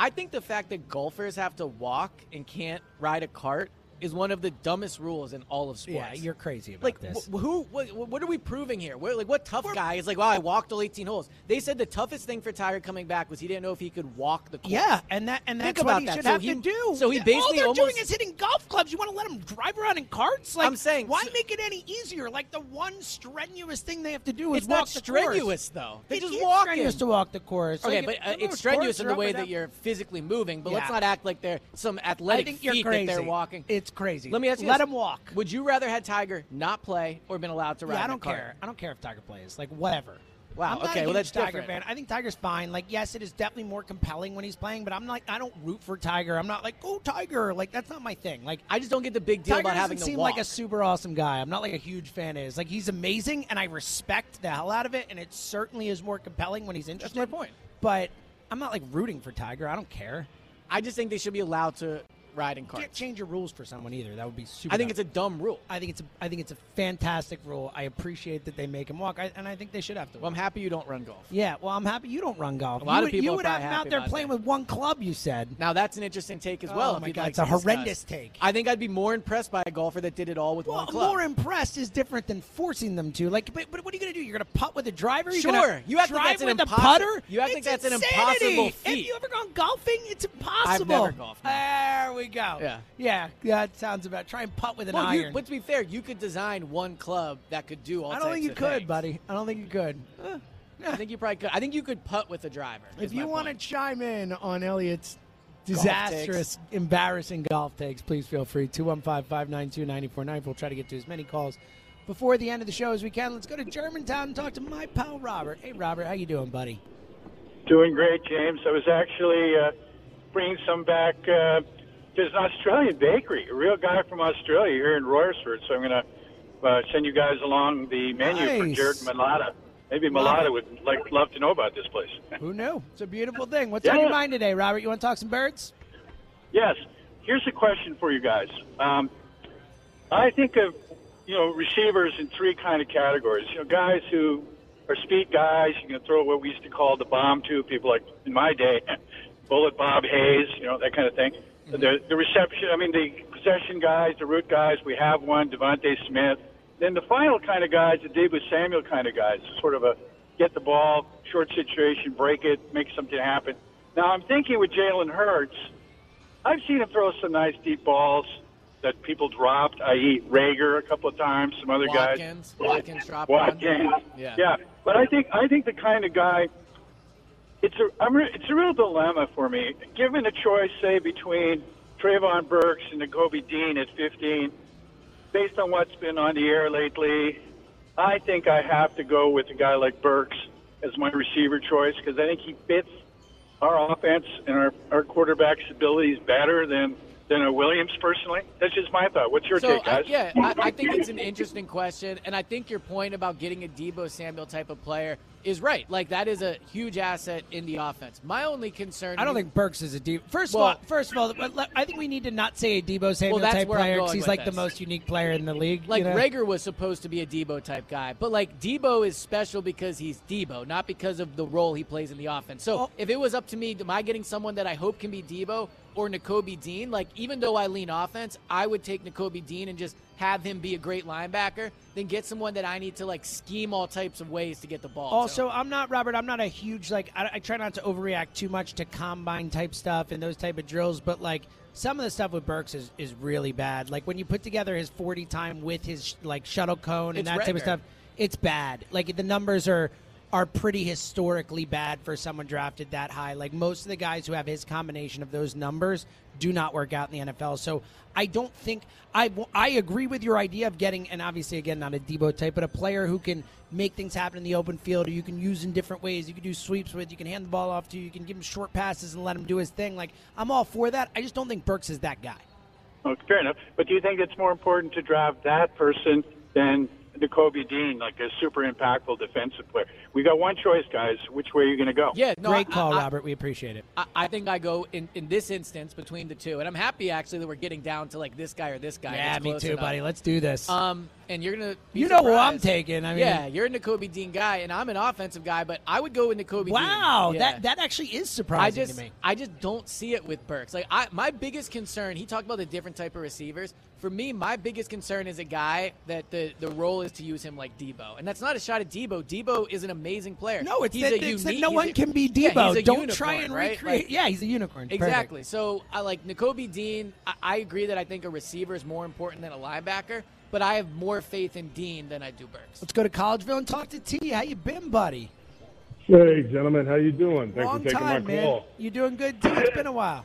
I think the fact that golfers have to walk and can't ride a cart is one of the dumbest rules in all of sports. Yeah, you're crazy about like this. wh- who what, what are we proving here We're, like what tough guy is like wow i walked all 18 holes they said the toughest thing for tiger coming back was he didn't know if he could walk the course Yeah, and that and Think that's what he that. should So have he- to do. so he basically all they're almost- doing is hitting golf clubs. You want to let them drive around in carts? Like I'm saying- why so- make it any easier? Like the one strenuous thing they have to do is it's walk not the strenuous course. though they're It just walking strenuous to walk the course. Okay, Like, but uh, it's strenuous in the way that you're physically moving, but let's not act like they're some athletic think you're feat crazy. that they're walking. It's crazy. Let me ask you Let this. him walk. Would you rather had Tiger not play or been allowed to ride Yeah, I don't care. I don't care if Tiger plays. Like whatever. Wow, I'm not okay, a well, that's Tiger different. fan. I think Tiger's fine. Like, yes, it is definitely more compelling when he's playing, but I'm like, I don't root for Tiger. I'm not like, go Tiger. Like, that's not my thing. Like, I just don't get the big deal Tiger about having to seem walk. like a super awesome guy. I'm not like a huge fan Is. Like, he's amazing, and I respect the hell out of it, and it certainly is more compelling when he's That's my point. But I'm not like rooting for Tiger. I don't care. I just think they should be allowed to riding You carts. can't change your rules for someone either. That would be super. I think dumb. it's a dumb rule. I think it's a. I think it's a fantastic rule. I appreciate that they make him walk, I, and I think they should have to. Well, I'm happy you don't run golf. Yeah, well, I'm happy you don't run golf. A lot you of would, people you would have him out there playing that. with one club. You said. Now that's an interesting take as Oh, well. my God, like it's a to discuss. horrendous take. I think I'd be more impressed by a golfer that did it all with Well, one club. more impressed is different than forcing them to. Like, but, but what are you going to do? You're going to putt with a driver? You're Sure. You have like drive with a putter? you act like It's that's an impossible Have you ever gone golfing? It's impossible. I've never golfed. There we go. Yeah. yeah. That sounds about. Try and putt with an well, you, iron. but to be fair, you could design one club that could do all. I don't think you could, things. buddy. I don't think you could. I think you probably could. I think you could putt with a driver. If you want to chime in on Eliot's Golf disastrous, embarrassing golf takes, please feel free. 215 592 9490. We'll try to get to as many calls before the end of the show as we can. Let's go to Germantown and talk to my pal Robert. Hey, Robert, how you doing, buddy? Doing great, James. I was actually uh, bringing some back. Uh, there's an Australian bakery, a real guy from Australia here in Royersford. So I'm going to uh, send you guys along the menu for Nice. Jared Mailata. Maybe Mailata would like love to know about this place. Who knew? It's a beautiful thing. What's Yeah, on your mind today, Robert? You want to talk some birds? Yes. Here's a question for you guys. Um, I think of you know receivers in three kind of categories. You know, guys who are speed guys. You can throw what we used to call the bomb to people like in my day, Bullet Bob Hayes. You know that kind of thing. The the reception. I mean the possession guys, the root guys. We have one, DeVonta Smith. Then the final kind of guys, the Deebo Samuel kind of guys. Sort of a get the ball, short situation, break it, make something happen. Now I'm thinking with Jalen Hurts. I've seen him throw some nice deep balls that people dropped, i.e., Reagor a couple of times, some other Watkins, guys. Watkins dropped one. Watkins. Yeah. yeah. But I think I think the kind of guy. It's a I'm re, it's a real dilemma for me. Given a choice, say between Treylon Burks and Nakobe Dean at 15, based on what's been on the air lately, I think I have to go with a guy like Burks as my receiver choice because I think he fits our offense and our, our quarterback's abilities better than than a Williams personally. That's just my thought. What's your so, take, guys? I, yeah, I, I think it's an interesting question, and I think your point about getting a Deebo Samuel type of player is right. Like that is a huge asset in the offense. My only concern. I don't think Burks is a Deebo. First Well- of all, first of all, I think we need to not say a Deebo Samuel that's type player going he's with like the most unique player in the league. Like you know? Reagor was supposed to be a Deebo type guy, but like Deebo is special because he's Deebo, not because of the role he plays in the offense. So if it was up to me, am I getting someone that I hope can be Deebo or Nakobe Dean? Like even though I lean offense, I would take Nakobe Dean and just have him be a great linebacker, then get someone that I need to like scheme all types of ways to get the ball. to. Also, I'm not Robert. I'm not a huge like. I, I try not to overreact too much to combine type stuff and those type of drills. But like some of the stuff with Burks is, is really bad. Like when you put together his 40 time with his like shuttle cone and It's that type of stuff, it's bad. Like the numbers are are pretty historically bad for someone drafted that high. Like most of the guys who have his combination of those numbers do not work out in the NFL. So I don't think I I agree with your idea of getting and obviously again not a Deebo type, but a player who can make things happen in the open field, or you can use in different ways. You can do sweeps with, you can hand the ball off to, you can give him short passes and let him do his thing. Like I'm all for that. I just don't think Burks is that guy. Oh, fair enough. But do you think it's more important to draft that person than Nakobe Dean, like a super impactful defensive player? We got one choice, guys. Which way are you going to go? Yeah, no, Great I- call, I- Robert. We appreciate it. I, I think I go in, in this instance between the two, and I'm happy actually that we're getting down to like this guy or this guy. Yeah, me too, enough. buddy. Let's do this. Um, and you're gonna, be You know who I'm taking. I mean- yeah, you're a Nakobe Dean guy, and I'm an offensive guy, but I would go with Nakobe Dean. wow, Yeah. that that actually is surprising I just, to me. I just don't see it with Burks. Like, I, my biggest concern, he talked about the different type of receivers. For me, my biggest concern is a guy that the, the role is to use him like Deebo, and that's not a shot at Deebo. Deebo is an amazing player. No, it's he's that, a it's that no he's one a- can be Yeah, Deebo. he's a Don't unicorn, try and right? recreate. Like- yeah, he's a unicorn. Perfect. Exactly. So I like Nakobe Dean. I, I agree that I think a receiver is more important than a linebacker, but I have more faith in Dean than I do Burks. Let's go to Collegeville and talk to T. How you been, buddy? Hey, gentlemen, how you doing? Thanks Long for taking time, my man. call. You doing good, T? It's been a while.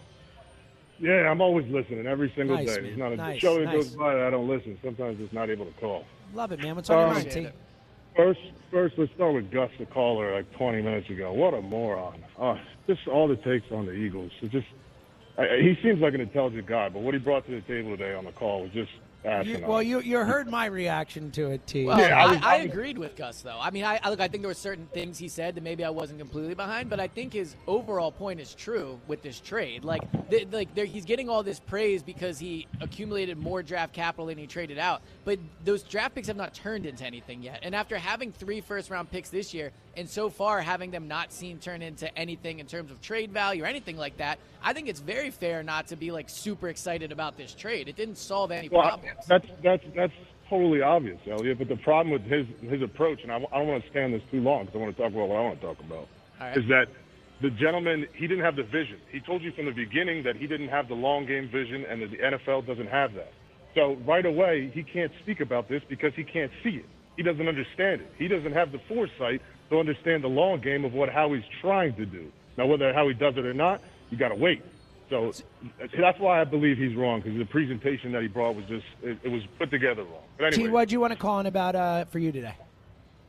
Yeah, I'm always listening every single Nice, day. man. There's not a Nice, show that nice. goes by that I don't listen. Sometimes it's not able to call. Love it, man. What's on your Um, mind, T? First, first, let's start with Gus, the caller, like 20 minutes ago. What a moron! Uh, just all the takes on the Eagles. It just, I- he seems like an intelligent guy, but what he brought to the table today on the call was just You, well, you you heard my reaction to it, T. Well, Yeah, I I, was- I, I agreed with Gus, though. I mean, I, I look. I think there were certain things he said that maybe I wasn't completely behind, but I think his overall point is true with this trade. Like, th- like there- he's getting all this praise because he accumulated more draft capital than he traded out, but those draft picks have not turned into anything yet. And after having three first round picks this year, and so far having them not seen turn into anything in terms of trade value or anything like that, I think it's very fair not to be like super excited about this trade. It didn't solve any Well, problems. that's that's that's totally obvious, Eliot. But the problem with his his approach, and I, I don't want to stand this too long because I want to talk about what I want to talk about, right. is that the gentleman he didn't have the vision. He told you from the beginning that he didn't have the long game vision, and that the NFL doesn't have that. So right away, he can't speak about this because he can't see it. He doesn't understand it. He doesn't have the foresight to understand the long game of what Howie's trying to do. Now, whether Howie does it or not, you got to wait. So that's why I believe he's wrong because the presentation that he brought was just it, it was put together wrong. But T, anyway, what'd you want to call in about uh, for you today?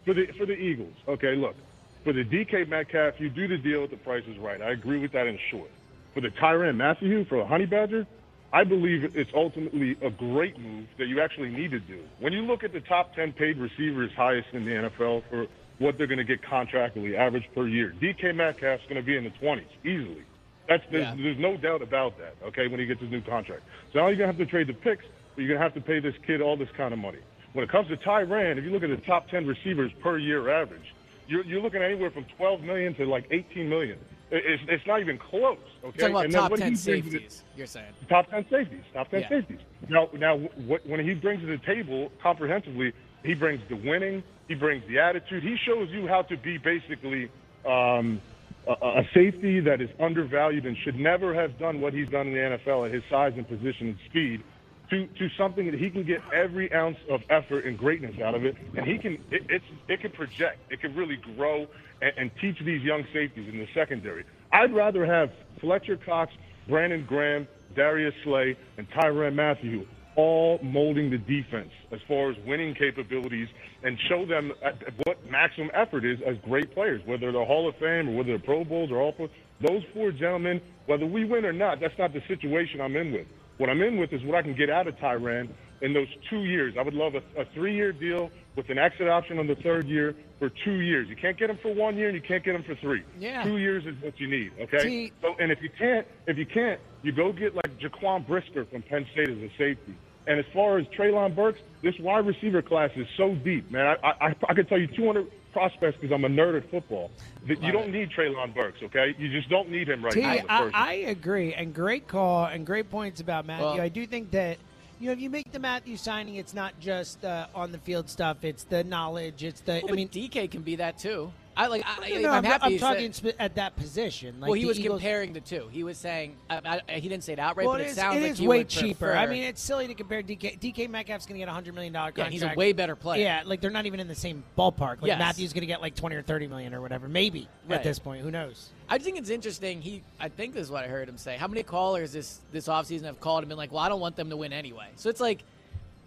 for the for the Eagles, okay, look, for the DK Metcalf, you do the deal if the price is right. I agree with that in short. For the Tyrann Mathieu for the Honey Badger, I believe it's ultimately a great move that you actually need to do. When you look at the top 10 paid receivers highest in the NFL for what they're going to get contractually, average per year, DK Metcalf's going to be in the 20s easily. That's there's, Yeah. there's no doubt about that. Okay, when he gets his new contract, so now you're gonna have to trade the picks, but you're gonna have to pay this kid all this kind of money. When it comes to Tyrann, if you look at the top 10 receivers per year average, you're, you're looking anywhere from 12 million to like 18 million. It's, it's not even close. Okay, Talking about And top ten to safeties. You're saying. Top 10 safeties. Top 10 Yeah. safeties. Now, now what, when he brings to the table comprehensively, he brings the winning, he brings the attitude. He shows you how to be basically um, a, a safety that is undervalued and should never have done what he's done in the NFL at his size and position and speed. To, to something that he can get every ounce of effort and greatness out of it, and he can it, it's it can project, it can really grow and, and teach these young safeties in the secondary. I'd rather have Fletcher Cox, Brandon Graham, Darius Slay, and Tyrann Mathieu all molding the defense as far as winning capabilities and show them at- at what maximum effort is as great players, whether they're Hall of Fame or whether they're Pro Bowls or all Pro. Those four gentlemen, whether we win or not, that's not the situation I'm in with. What I'm in with is what I can get out of Tyrann in those two years. I would love a, a three-year deal with an exit option on the third year for two years. You can't get them for one year, and you can't get them for three. Yeah. Two years is what you need. Okay. See- So, and if you can't, if you can't, you go get like Jaquan Brisker from Penn State as a safety. And as far as Treylon Burks, this wide receiver class is so deep, man. I I, I could tell you 200 prospects because I'm a nerd at football. That you don't need Treylon Burks, okay? You just don't need him right T, now. in I, I agree, and great call and great points about Mathieu. Well- I do think that you know if you make the Mathieu signing, it's not just uh, on the field stuff; it's the knowledge, it's the. Well, I mean, DK can be that too. I like. I, no, if no, I'm, I'm, happy. I'm talking said- at that position. Like well, he was Eagles- comparing the two. He was saying I, I, he didn't say it outright, well, but it it, is, sounds it like is he way cheaper. prefer- I mean, it's silly to compare DK. DK Metcalf's going to get a hundred million dollar Yeah, contract. he's a way better player. Yeah, like they're not even in the same ballpark. Like Yes. Mathieu's going to get like twenty or thirty million or whatever, maybe Right. at this point. Who knows? I think it's interesting. He, I think this is what I heard him say. How many callers this this offseason have called and been like, "Well, I don't want them to win anyway." So it's like,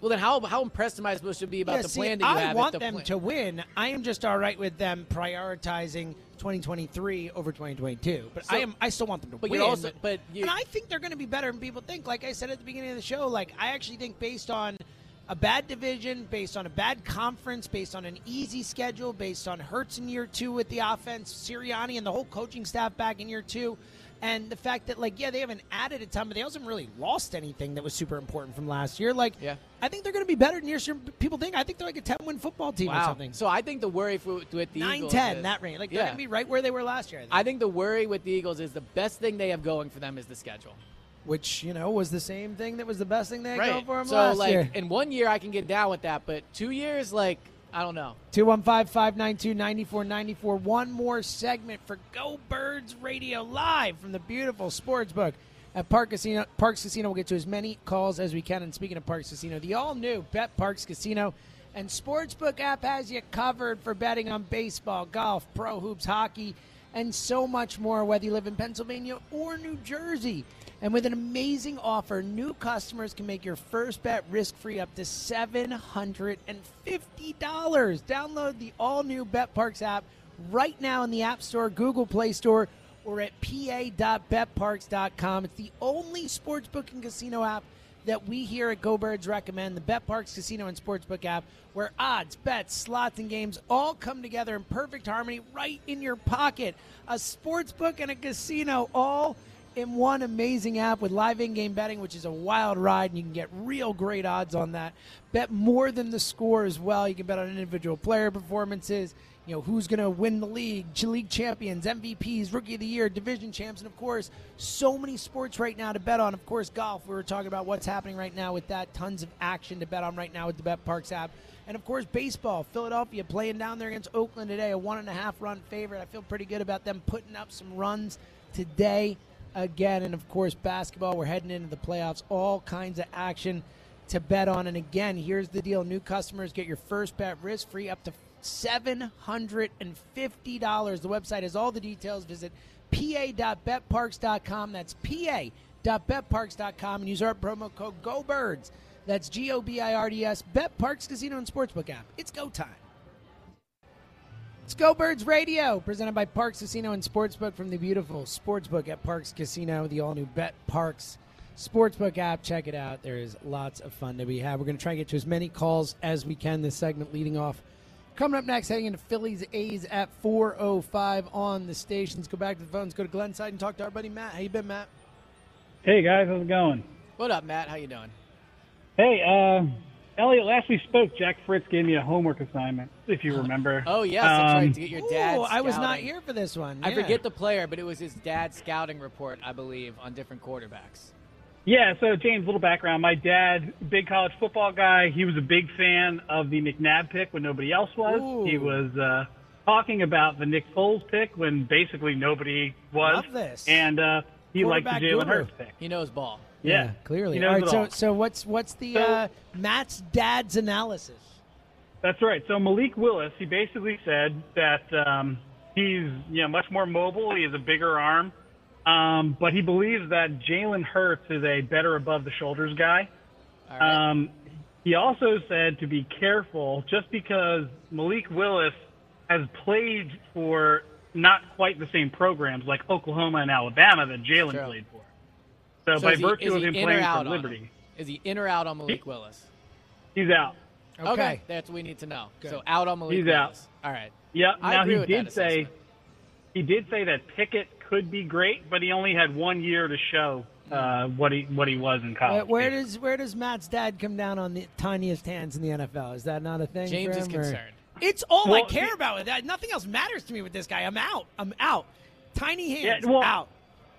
well, then how how impressed am I supposed to be about Yeah, the see, plan that you I have? if want the them plan- to win. I am just all right with them prioritizing 2023 over 2022. But So- I am. I still want them to but win. you're also, but you, and I think they're going to be better than people think. Like I said at the beginning of the show, like I actually think based on a bad division, based on a bad conference, based on an easy schedule, based on Hurts in year two with the offense, Sirianni and the whole coaching staff back in year two, and the fact that like yeah they haven't added a ton, but they also haven't really lost anything that was super important from last year. Like Yeah. I think they're going to be better than years people think. I think they're like a 10 win football team or something. So I think the worry for, with the 9 Eagles 10 is- that range. Like they're Yeah. going to be right where they were last year. I think. I think the worry with the Eagles is the best thing they have going for them is the schedule. Which you know was the same thing that was the best thing they had going for them So last like year. in one year I can get down with that, but two years, like I don't know. 215-592-9494. One more segment for Go Birds Radio live from the beautiful sports book at Parx Casino. Parx Casino will get to as many calls as we can. And speaking of Parx Casino, the all-new Bet Parx Casino and Sportsbook app has you covered for betting on baseball, golf, pro hoops, hockey, and so much more, whether you live in Pennsylvania or New Jersey. And with an amazing offer, new customers can make your first bet risk free up to $750. Download the all new BetParx app right now in the App Store, Google Play Store, or at pa.betparx.com. It's the only sportsbook and casino app that we here at Go Birds recommend the Bet Parx Casino and Sportsbook app, where odds, bets, slots, and games all come together in perfect harmony right in your pocket. A sportsbook and a casino all in one amazing app with live in-game betting, which is a wild ride, and you can get real great odds on that. Bet more than the score as well. You can bet on individual player performances. You know who's going to win the league, league champions, MVPs, Rookie of the Year, division champs, and of course, so many sports right now to bet on. Of course, golf. We were talking about what's happening right now with that. Tons of action to bet on right now with the Bet Parx app. And of course, baseball. Philadelphia playing down there against Oakland today, a one and a half run favorite. I feel pretty good about them putting up some runs today again. And of course, basketball. We're heading into the playoffs. All kinds of action to bet on. And again, here's the deal: new customers get your first bet risk free up to seven hundred and fifty dollars. The website has all the details. Visit pa.betparx.com. That's pa.betparx.com and use our promo code GoBirds. That's G O B I R D S. Bet Parx Casino and Sportsbook app. It's go time. It's Go Birds Radio, presented by Parx Casino and Sportsbook from the beautiful Sportsbook at Parx Casino, the all new Bet Parx Sportsbook app. Check it out. There is lots of fun to be had. We're going to try and get to as many calls as we can this segment leading off. Coming up next, heading into Phillies A's at 4.05 on the stations. Go back to the phones, go to Glenside and talk to our buddy Matt. How you been, Matt? Hey, guys. How's it going? What up, Matt? How you doing? Hey, uh, Eliot, last we spoke, Jack Fritz gave me a homework assignment, if you remember. Oh yes, that's right. Um, To get your dad. Ooh, I was not here for this one. I forget the player, but it was his dad's scouting report, I believe, on different quarterbacks. Yeah, so James, little background. My dad, big college football guy, he was a big fan of the McNabb pick when nobody else was. Ooh. He was uh, talking about the Nick Foles pick when basically nobody was. Love this. And uh, he liked the Jalen. Hurts pick. He knows ball. Yeah, clearly. All right, so all. so what's what's the So- uh, Matt's dad's analysis? That's right. So Malik Willis, he basically said that um, he's you know much more mobile. He has a bigger arm, um, but he believes that Jalen Hurts is a better above the shoulders guy. Um, he also said to be careful, just because Malik Willis has played for not quite the same programs like Oklahoma and Alabama that Jalen True. played for. So, So by he- virtue of him in or playing for on him? Liberty, Is he in or out on Malik Willis? he's out. Okay. that's what we need to know. So out on Malik He's Willis. out. All right. Yeah. Now he did that say he did say that Pickett could be great, but he only had one year to show uh, what he what he was in college. where does where does Matt's dad come down on the tiniest hands in the NFL? Is that not a thing? James for is him, or- concerned. It's all I care about with that. Nothing else matters to me with this guy. I'm out. I'm out. Tiny Yeah, hands. well, out.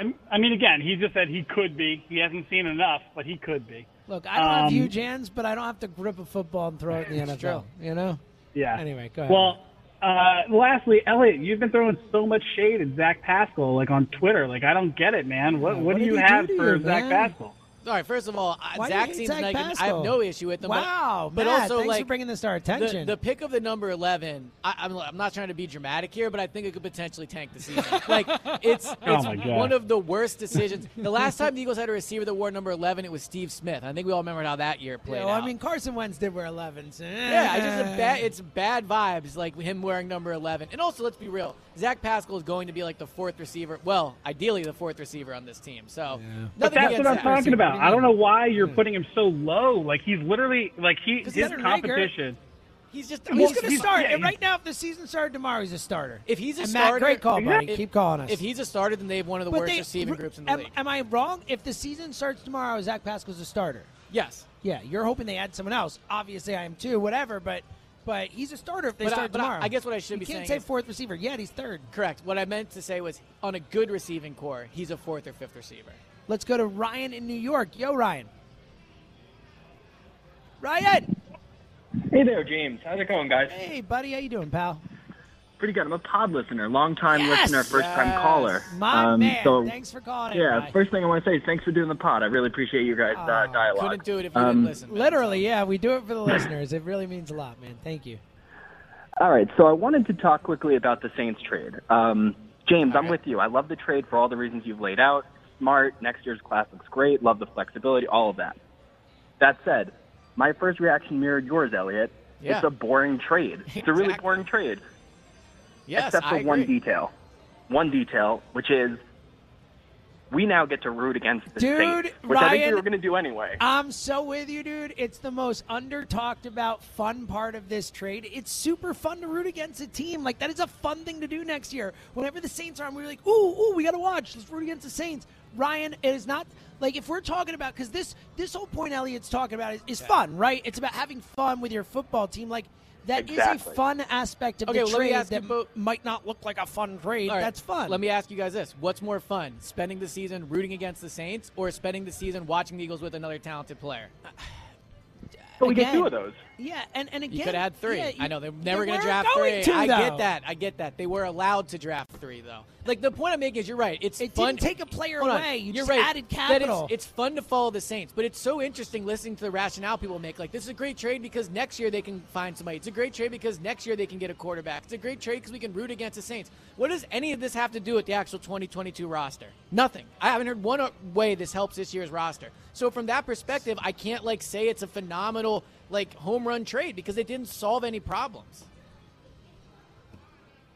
I- I mean, again, he just said he could be. He hasn't seen enough, but he could be. Look, I don't have Um, huge hands, but I don't have to grip a football and throw it in the It's NFL. You know. Yeah. Anyway, go ahead. Well, uh, lastly, Eliot, you've been throwing so much shade at Zach Pascal, like on Twitter. Like, I don't get it, man. What what, what do you have for you, Zach man? Pascal? All right. First of all, I- Why Zach hate seems Zach like I have no issue with him. but- Wow, but, Matt, also thanks like for bringing this to our attention. The, pick of the number eleven. I, I'm I'm not trying to be dramatic here, but I think it could potentially tank the season. like it's it's Oh, my God. one of the worst decisions. The last time the Eagles had a receiver that wore number eleven, it was Steve Smith. I think we all remember how that year played Yeah, well, out. I mean, Carson Wentz did wear 11. So, Yeah, I just eh. a bad, it's bad vibes like him wearing number 11. And also, let's be real, Zach Pascal is going to be like the fourth receiver. Well, ideally the fourth receiver on this team. So But that's what I'm Zach. talking about. I don't know why you're putting him so low. Like he's literally like he 'Cause his he's Rager. competition. He's just He's Well, going to start. yeah, and right now, if the season started tomorrow, he's a starter. If he's a and starter, Matt, great call, buddy. If- Keep calling us. If he's a starter, then they have one of the But worst they- receiving groups in the am, league. am I wrong? If the season starts tomorrow, Zach Pascal's a starter. Yes. Yeah, you're hoping they add someone else. Obviously, I am too. Whatever, but but he's a starter if they But I- start but I- tomorrow. I guess what I should you be can't saying say is- fourth receiver. Yet he's third. Correct. What I meant to say was on a good receiving core, he's a fourth or fifth receiver. Let's go to Ryan in New York. Yo, Ryan. Ryan. Hey there, James. How's it going, guys? Hey, buddy. How you doing, pal? Pretty good. I'm a pod listener, long time Yes! listener, first time Yes! caller. My Um, man. so- Thanks for calling. Yeah, first thing I want to say is thanks for doing the pod. I really appreciate you guys' uh, dialogue. Couldn't do it if you Um, didn't listen. Literally, yeah, we do it for the listeners. It really means a lot, man. Thank you. All right, so I wanted to talk quickly about the Saints trade. Um, James, I'm with you. I love the trade for all the reasons you've laid out. Smart. Next year's class looks great. Love the flexibility. All of that. That said, my first reaction mirrored yours, Eliot. Yeah. It's a boring trade. It's a really boring trade. Yes, except for I one detail. One detail, which is we now get to root against the Dude, Saints, which I think we were going to do anyway. I'm so with you, dude. It's the most under talked about fun part of this trade. It's super fun to root against a team. Like that is a fun thing to do next year. Whenever the Saints are on, we're like, ooh, ooh, we gotta watch. Let's root against the Saints. Ryan, it is not like if we're talking about because this this whole point Eliot's talking about is, is fun, right? It's about having fun with your football team. Like that is Exactly. a fun aspect of Okay, the well, trade ask you that might not look like a fun trade. All right, That's fun. Let me ask you guys this: What's more fun, spending the season rooting against the Saints, or spending the season watching the Eagles with another talented player? But we get two of those. Yeah, and and again, You could add three. yeah, you- I know they're they never going to draft going three. to, I get that. I get that. They were allowed to draft three, though. Like the point I'm making is, you're right. It's It fun. didn't take a player away. You you're just right. added That capital. It's, it's fun to follow the Saints, but it's so interesting listening to the rationale people make. Like this is a great trade because next year they can find somebody. It's a great trade because next year they can get a quarterback. It's a great trade because we can root against the Saints. What does any of this have to do with the actual 2022 roster? Nothing. I haven't heard one way this helps this year's roster. So from that perspective, I can't like say it's a phenomenal like home run trade because it didn't solve any problems.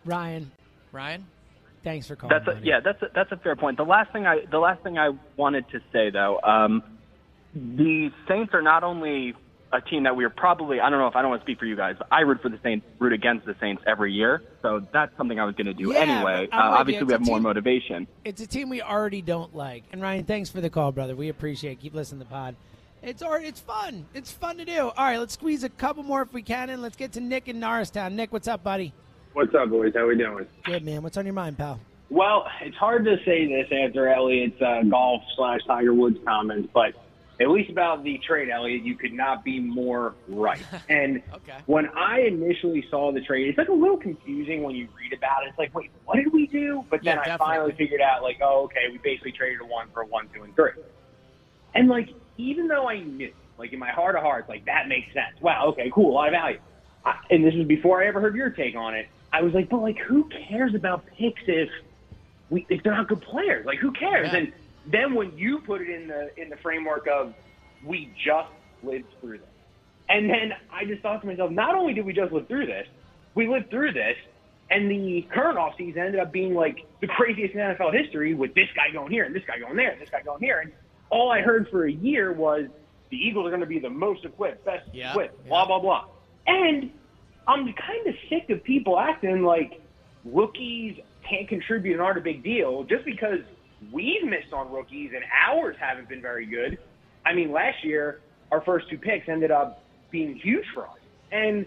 Ryan, Ryan, thanks for calling. That's a, yeah, that's a, that's a fair point. The last thing I the last thing I wanted to say though, um, the Saints are not only a team that we are probably I don't know if I don't want to speak for you guys, but I root for the Saints, root against the Saints every year. So that's something I was going to do Yeah, anyway. Uh, obviously, we a have more motivation. It's a team we already don't like. And Ryan, thanks for the call, brother. We appreciate. it. Keep listening to the pod. It's it's fun. It's fun to do. All right, let's squeeze a couple more if we can, and let's get to Nick in Norristown. Nick, what's up, buddy? What's up, boys? How we doing? Good man. What's on your mind, pal? Well, it's hard to say this after Eliot's uh, golf slash Tiger Woods comments, but at least about the trade, Eliot, you could not be more right. And when I initially saw the trade, it's like a little confusing when you read about it. It's like, wait, what did we do? But then Yeah, I finally figured out, like, oh, okay, we basically traded a one for a one, two, and three. And like, even though I knew, like in my heart of hearts, like that makes sense. Wow, okay, cool, a lot of value. I, and this was before I ever heard your take on it. I was like, but like, who cares about picks if we if they're not good players? Like, who cares? Yeah. And then when you put it in the in the framework of we just lived through this, and then I just thought to myself, not only did we just live through this, we lived through this, and the current offseason ended up being like the craziest in NFL history with this guy going here and this guy going there and this guy going here. And all I heard for a year was the Eagles are going to be the most equipped, best Yeah, equipped, blah, blah, blah. And I'm kind of sick of people acting like rookies can't contribute and aren't a big deal just because we've missed on rookies and ours haven't been very good. I mean, last year, our first two picks ended up being huge for us. And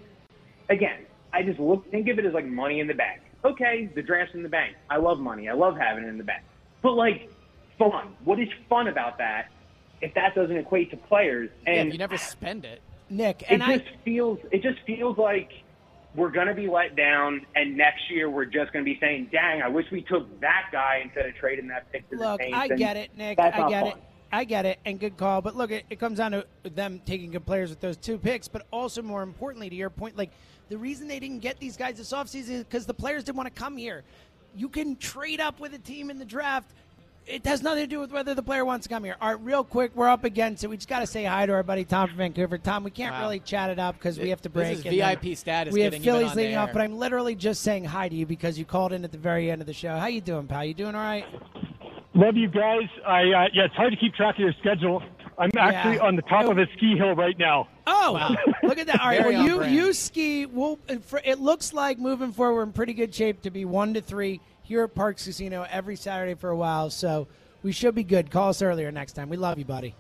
again, I just look think of it as like money in the bank. Okay, the draft's in the bank. I love money. I love having it in the bank. But like fun. What is fun about that if that doesn't equate to players? yeah, And you never spend it. Nick, it and I just feels it just feels like we're going to be let down, and next year we're just going to be saying, "Dang, I wish we took that guy instead of trading that pick to the Look, Saints." I And get it, Nick. that's I get fun. it. I get it, and good call. But look, it, it comes down to them taking good players with those two picks, but also more importantly, to your point, like the reason they didn't get these guys this offseason is because the players didn't want to come here. You can trade up with a team in the draft. It has nothing to do with whether the player wants to come here. All right, real quick, we're up against it. We just got to say hi to our buddy Tom from Vancouver. Tom, we can't Wow. really chat it up because we have to this break. is and VIP status We have getting you Phillies leading off, but I'm literally just saying hi to you because you called in at the very end of the show. How you doing, pal? You doing all right? Love you guys. I uh, yeah, it's hard to keep track of your schedule. I'm actually Yeah. on the top of a ski hill right now. Oh, look at that! All right, Very well, you brand. you ski. Well, for- it looks like moving forward, we're in pretty good shape to be one to three here at Parx Casino every Saturday for a while. So we should be good. Call us earlier next time. We love you, buddy.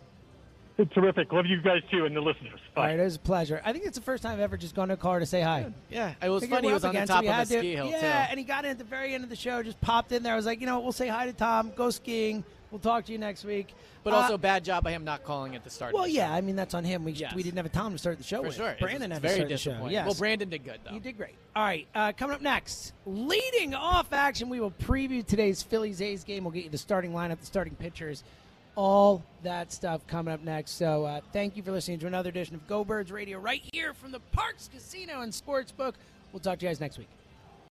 It's terrific. Love you guys too and the listeners. All right, it was a pleasure. I think it's the first time I've ever just gone to a car to say hi. Yeah, it was funny. He was on the top of a to- ski hill Yeah, too. and he got in at the very end of the show. Just popped in there. I was like, you know, what, we'll say hi to Tom. Go skiing. We'll talk to you next week. But Uh, also, bad job by him not calling at the start. well, of the yeah. I mean, that's on him. We Yes. we didn't have a Tom to start the show For with. sure. It's- Brandon it's had very to start the show. disappointing. Yes. Well, Brandon did good though. You did great. All right, uh, coming up next, leading off action, we will preview today's Phillies A's game. We'll get you the starting lineup, the starting pitchers, all that stuff coming up next. So uh, thank you for listening to another edition of Go Birds Radio right here from the Parx Casino and Sportsbook. We'll talk to you guys next week.